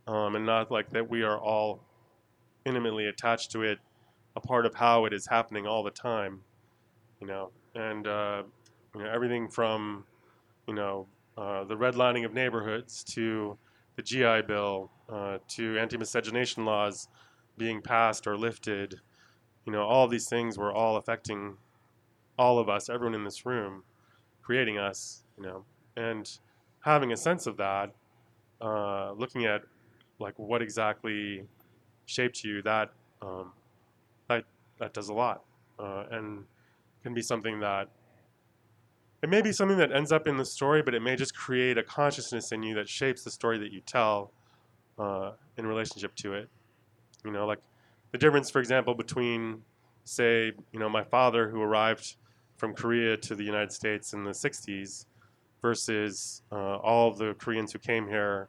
um, and not like that we are all intimately attached to it, a part of how it is happening all the time, you know, and uh, you know everything from you know, uh, the redlining of neighborhoods to the GI Bill uh, to anti-miscegenation laws being passed or lifted. You know, all these things were all affecting all of us, everyone in this room, creating us. You know, and having a sense of that, uh, looking at like what exactly shaped you, that um, that that does a lot, uh, and can be something that it may be something that ends up in the story, but it may just create a consciousness in you that shapes the story that you tell uh, in relationship to it. You know, like the difference, for example, between, say, you know, my father who arrived from Korea to the United States in the 60s versus uh, all of the Koreans who came here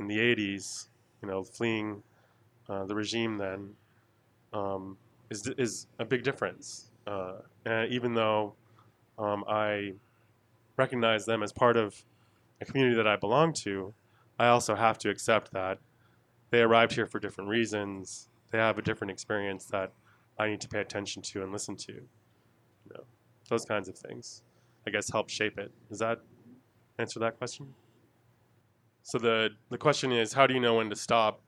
in the 80s, you know, fleeing uh, the regime then, um, is, is a big difference. Uh, even though um, I recognize them as part of a community that I belong to, I also have to accept that they arrived here for different reasons. They have a different experience that I need to pay attention to and listen to. You know, those kinds of things, I guess, help shape it. Does that answer that question? So the the question is, how do you know when to stop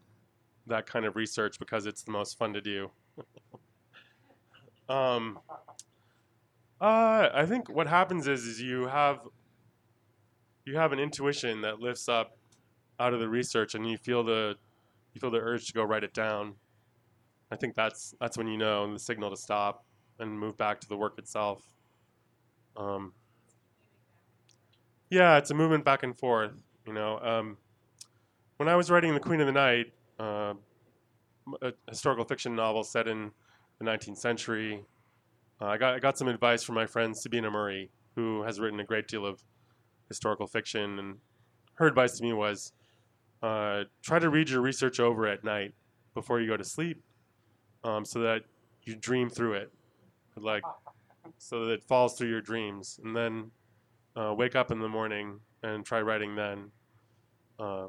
that kind of research because it's the most fun to do? um, uh, I think what happens is, is you have you have an intuition that lifts up out of the research, and you feel the you feel the urge to go write it down. I think that's that's when you know the signal to stop and move back to the work itself. Um, yeah, it's a movement back and forth. You know, um, when I was writing *The Queen of the Night*, uh, a historical fiction novel set in the 19th century, uh, I got I got some advice from my friend Sabina Murray, who has written a great deal of historical fiction, and her advice to me was uh, try to read your research over at night before you go to sleep, um, so that you dream through it, like so that it falls through your dreams, and then uh, wake up in the morning and try writing then, uh,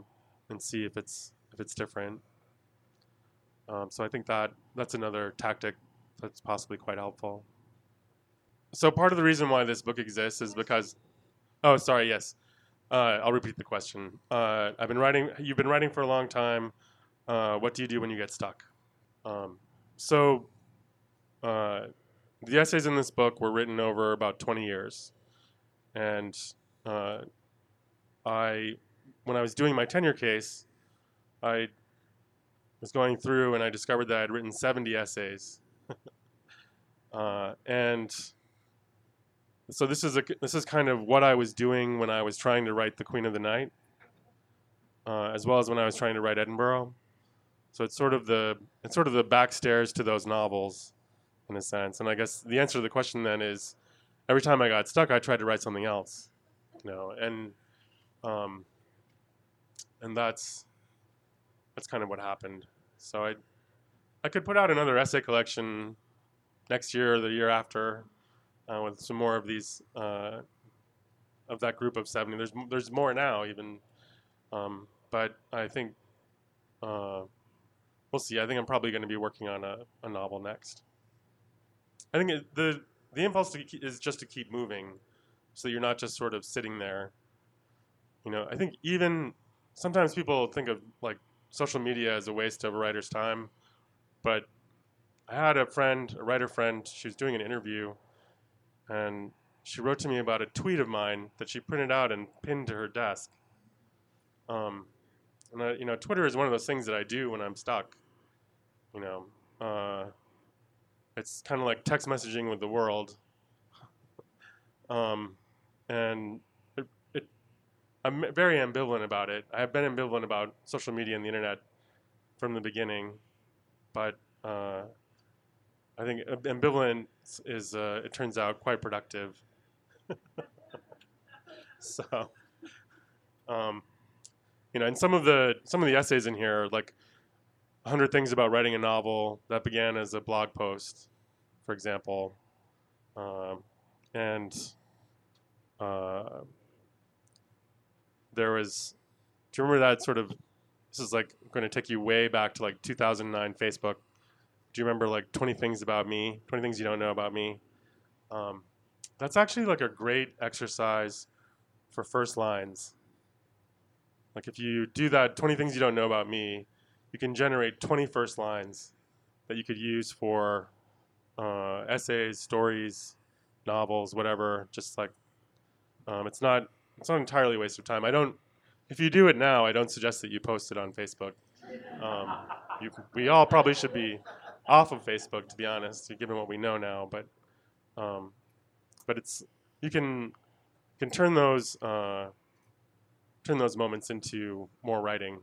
and see if it's if it's different. Um, so I think that that's another tactic that's possibly quite helpful so part of the reason why this book exists is because oh sorry yes. Uh, i'll repeat the question. Uh, i've been writing you've been writing for a long time. Uh, what do you do when you get stuck? Um, so uh, the essays in this book were written over about 20 years. And uh, i when i was doing my tenure case i was going through and i discovered that i'd written 70 essays. Uh, and so this is a this is kind of what I was doing when I was trying to write The Queen of the Night, uh, as well as when I was trying to write Edinburgh. So it's sort of the it's sort of the backstairs to those novels, in a sense. And I guess the answer to the question then is, every time I got stuck, I tried to write something else, you know, and um, and that's that's kind of what happened. So I I could put out another essay collection next year or the year after uh, with some more of these uh, of that group of 70. There's there's more now even, um, but I think uh, we'll see. I think I'm probably going to be working on a, a novel next. I think it, the the impulse keep, is just to keep moving, so you're not just sort of sitting there. You know, I think even sometimes people think of like social media as a waste of a writer's time, but I had a friend, a writer friend, she was doing an interview, and she wrote to me about a tweet of mine that she printed out and pinned to her desk. Um, and I, you know, Twitter is one of those things that I do when I'm stuck. You know, uh, it's kind of like text messaging with the world. um, and it, it, I'm very ambivalent about it. I have been ambivalent about social media and the internet from the beginning, but uh, I think ambivalence is, uh, it turns out, quite productive. so, um, you know, and some of the some of the essays in here, are like 100 things about writing a novel, that began as a blog post, for example, um, and uh, there was. Do you remember that sort of? This is like going to take you way back to like 2009 Facebook. Do you remember like 20 things about me? 20 things you don't know about me. Um, that's actually like a great exercise for first lines. Like if you do that 20 things you don't know about me, you can generate 20 first lines that you could use for uh, essays, stories, novels, whatever. Just like um, it's not it's not entirely a waste of time. I don't. If you do it now, I don't suggest that you post it on Facebook. Um, you, we all probably should be off of Facebook, to be honest, given what we know now. But um, but it's you can can turn those uh, turn those moments into more writing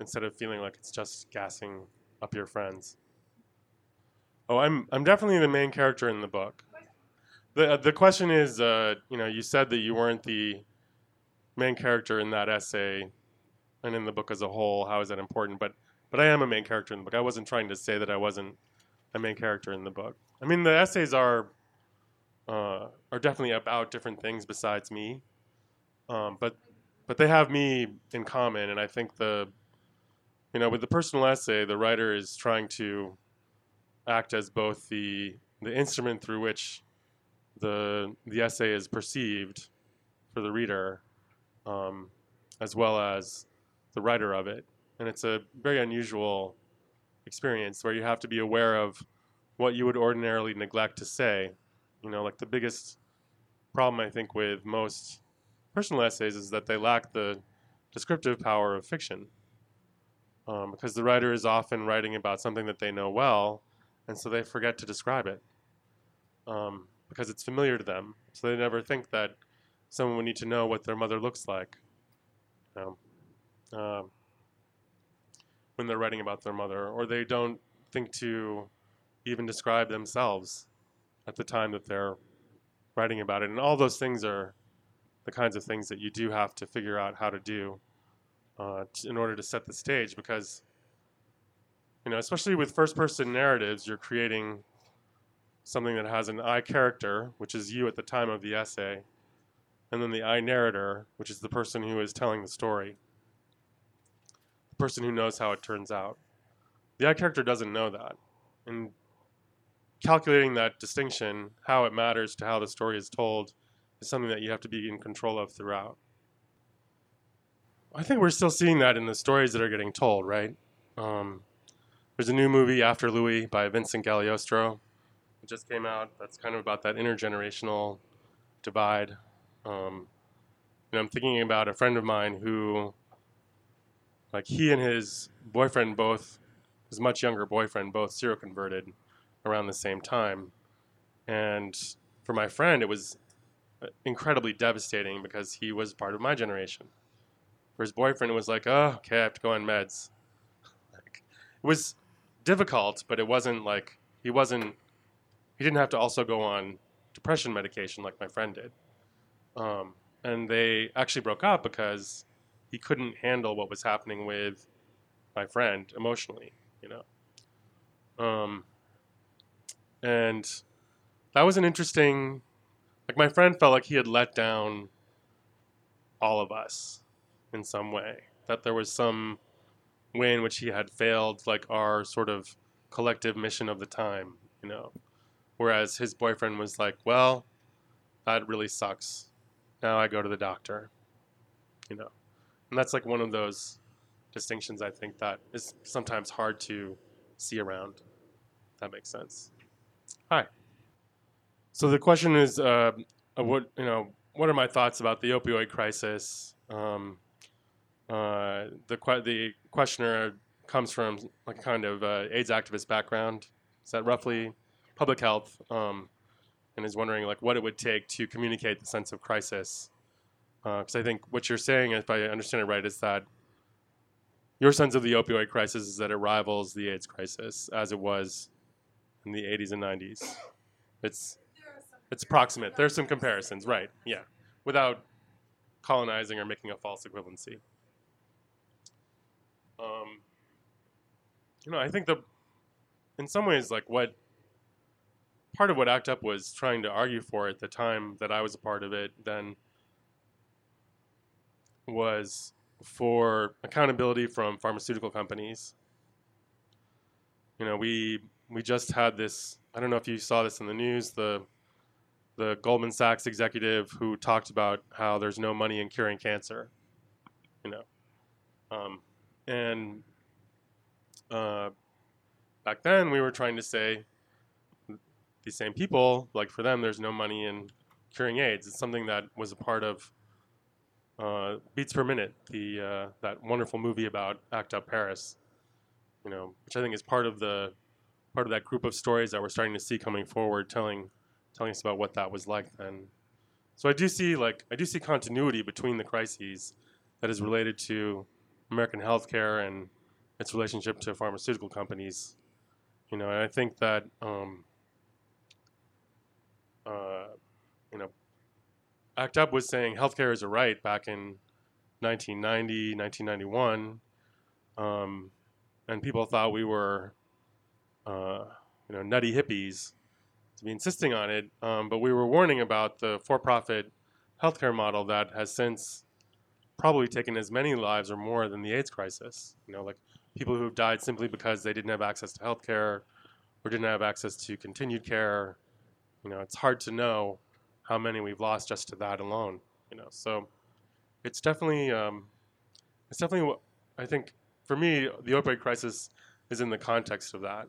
instead of feeling like it's just gassing up your friends. Oh, I'm I'm definitely the main character in the book. the The question is, uh, you know, you said that you weren't the main character in that essay, and in the book as a whole. How is that important? But but I am a main character in the book. I wasn't trying to say that I wasn't a main character in the book. I mean, the essays are uh, are definitely about different things besides me. Um, but but they have me in common, and I think the you know with the personal essay, the writer is trying to act as both the the instrument through which the the essay is perceived for the reader, um, as well as the writer of it, and it's a very unusual experience where you have to be aware of what you would ordinarily neglect to say you know, like the biggest problem I think with most personal essays is that they lack the descriptive power of fiction. Um, because the writer is often writing about something that they know well, and so they forget to describe it um, because it's familiar to them. So they never think that someone would need to know what their mother looks like you know, um, when they're writing about their mother, or they don't think to even describe themselves at the time that they're writing about it. And all those things are the kinds of things that you do have to figure out how to do uh, t- in order to set the stage because, you know, especially with first person narratives, you're creating something that has an I character, which is you at the time of the essay, and then the I narrator, which is the person who is telling the story, person who knows how it turns out. The I character doesn't know that. And calculating that distinction, how it matters to how the story is told, is something that you have to be in control of throughout. I think we're still seeing that in the stories that are getting told, right? Um, there's a new movie, After Louie, by Vincent Gagliostro. It just came out. That's kind of about that intergenerational divide. Um, and I'm thinking about a friend of mine who, like, he and his boyfriend both, his much younger boyfriend, both seroconverted around the same time. And for my friend, it was uh, incredibly devastating because he was part of my generation. For his boyfriend, it was like, oh, okay, I have to go on meds. like, it was difficult, but it wasn't like he wasn't. He didn't have to also go on depression medication like my friend did. Um, and they actually broke up because he couldn't handle what was happening with my friend emotionally. You know. Um, and that was an interesting like my friend felt like he had let down all of us in some way that there was some way in which he had failed like our sort of collective mission of the time, you know. Whereas his boyfriend was like, well, that really sucks. Now I go to the doctor, you know. And that's like one of those distinctions I think that is sometimes hard to see around. That makes sense. Hi. So the question is, uh, what you know, what are my thoughts about the opioid crisis? Um, uh, the que- the questioner comes from like a kind of uh, AIDS activist background. Is that roughly public health? Um, and is wondering like what it would take to communicate the sense of crisis. Because uh, I think what you're saying, if I understand it right, is that your sense of the opioid crisis is that it rivals the AIDS crisis as it was in the 80s and 90s. It's it's approximate. There's some comparisons, right? Yeah, without colonizing or making a false equivalency. Um, you know, I think the, in some ways, like what part of what ACT UP was trying to argue for at the time that I was a part of it, then was for accountability from pharmaceutical companies. You know, we we just had this. I don't know if you saw this in the news. The the Goldman Sachs executive who talked about how there's no money in curing cancer. You know, um, and uh, back then we were trying to say these same people, like for them, there's no money in curing AIDS. It's something that was a part of uh, Beats per Minute, the uh, that wonderful movie about ACT UP Paris. You know, which I think is part of the part of that group of stories that we're starting to see coming forward, telling telling us about what that was like then. So I do see like I do see continuity between the crises that is related to American healthcare and its relationship to pharmaceutical companies. You know, and I think that um, uh, you know, ACT UP was saying healthcare is a right back in 1990, 1991, um, and people thought we were, uh, you know, nutty hippies to be insisting on it. Um, but we were warning about the for-profit healthcare model that has since probably taken as many lives or more than the AIDS crisis. You know, like people who have died simply because they didn't have access to healthcare or didn't have access to continued care. You know, it's hard to know how many we've lost just to that alone. You know, so it's definitely um, it's definitely what I think for me the opioid crisis is in the context of that.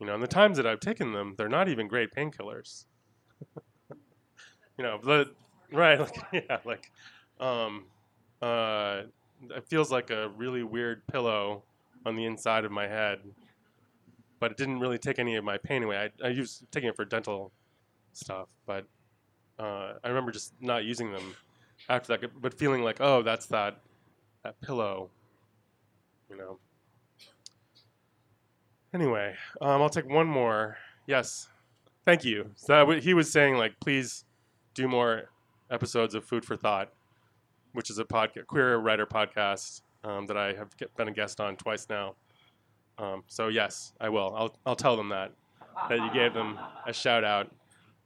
You know, and the times that I've taken them, they're not even great painkillers. you know, the right, like yeah, like um, uh, it feels like a really weird pillow on the inside of my head, but it didn't really take any of my pain away. I, I used taking it for dental stuff, but uh, I remember just not using them after that, but feeling like, oh, that's that that pillow, you know. Anyway, um, I'll take one more. Yes, thank you. So that, he was saying like, please do more episodes of Food 4 Thot, which is a podcast, queer writer podcast um, that I have been a guest on twice now. Um, so yes, I will. I'll I'll tell them that that you gave them a shout out.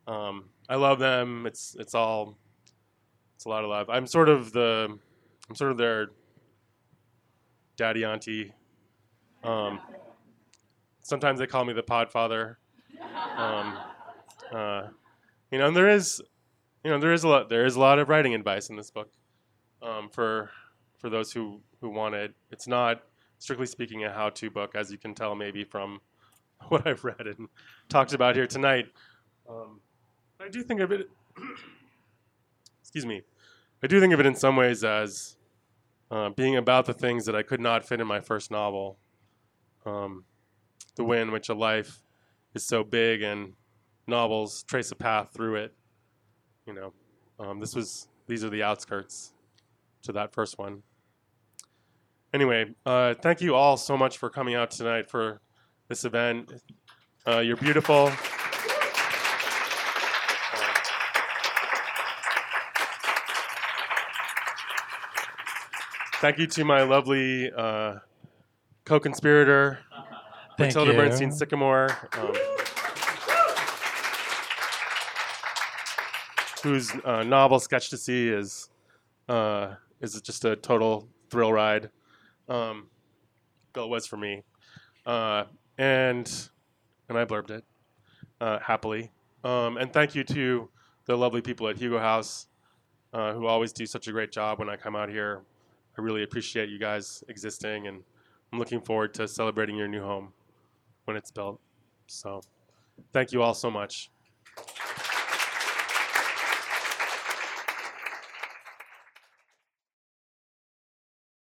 Um, I love them. It's it's all it's a lot of love. I'm sort of the I'm sort of their daddy auntie. Um, sometimes they call me the Podfather. Um, uh, you know, and there is you know there is a lot there is a lot of writing advice in this book um, for for those who who want it. It's not strictly speaking a how-to book, as you can tell maybe from what I've read and talked about here tonight. Um, I do think of it. excuse me. I do think of it in some ways as uh, being about the things that I could not fit in my first novel. Um, the way in which a life is so big and novels trace a path through it. You know, um, this was these are the outskirts to that first one. Anyway, uh, thank you all so much for coming out tonight for this event. Uh, you're beautiful. Thank you to my lovely uh, co-conspirator, Thank Mattilda you. Bernstein Sycamore, um, whose uh, novel Sketchtasy is uh, is just a total thrill ride. Um, bill was for me, uh, and and I blurbed it uh, happily. Um, and thank you to the lovely people at Hugo House uh, who always do such a great job when I come out here. I really appreciate you guys existing, and I'm looking forward to celebrating your new home when it's built. So, thank you all so much.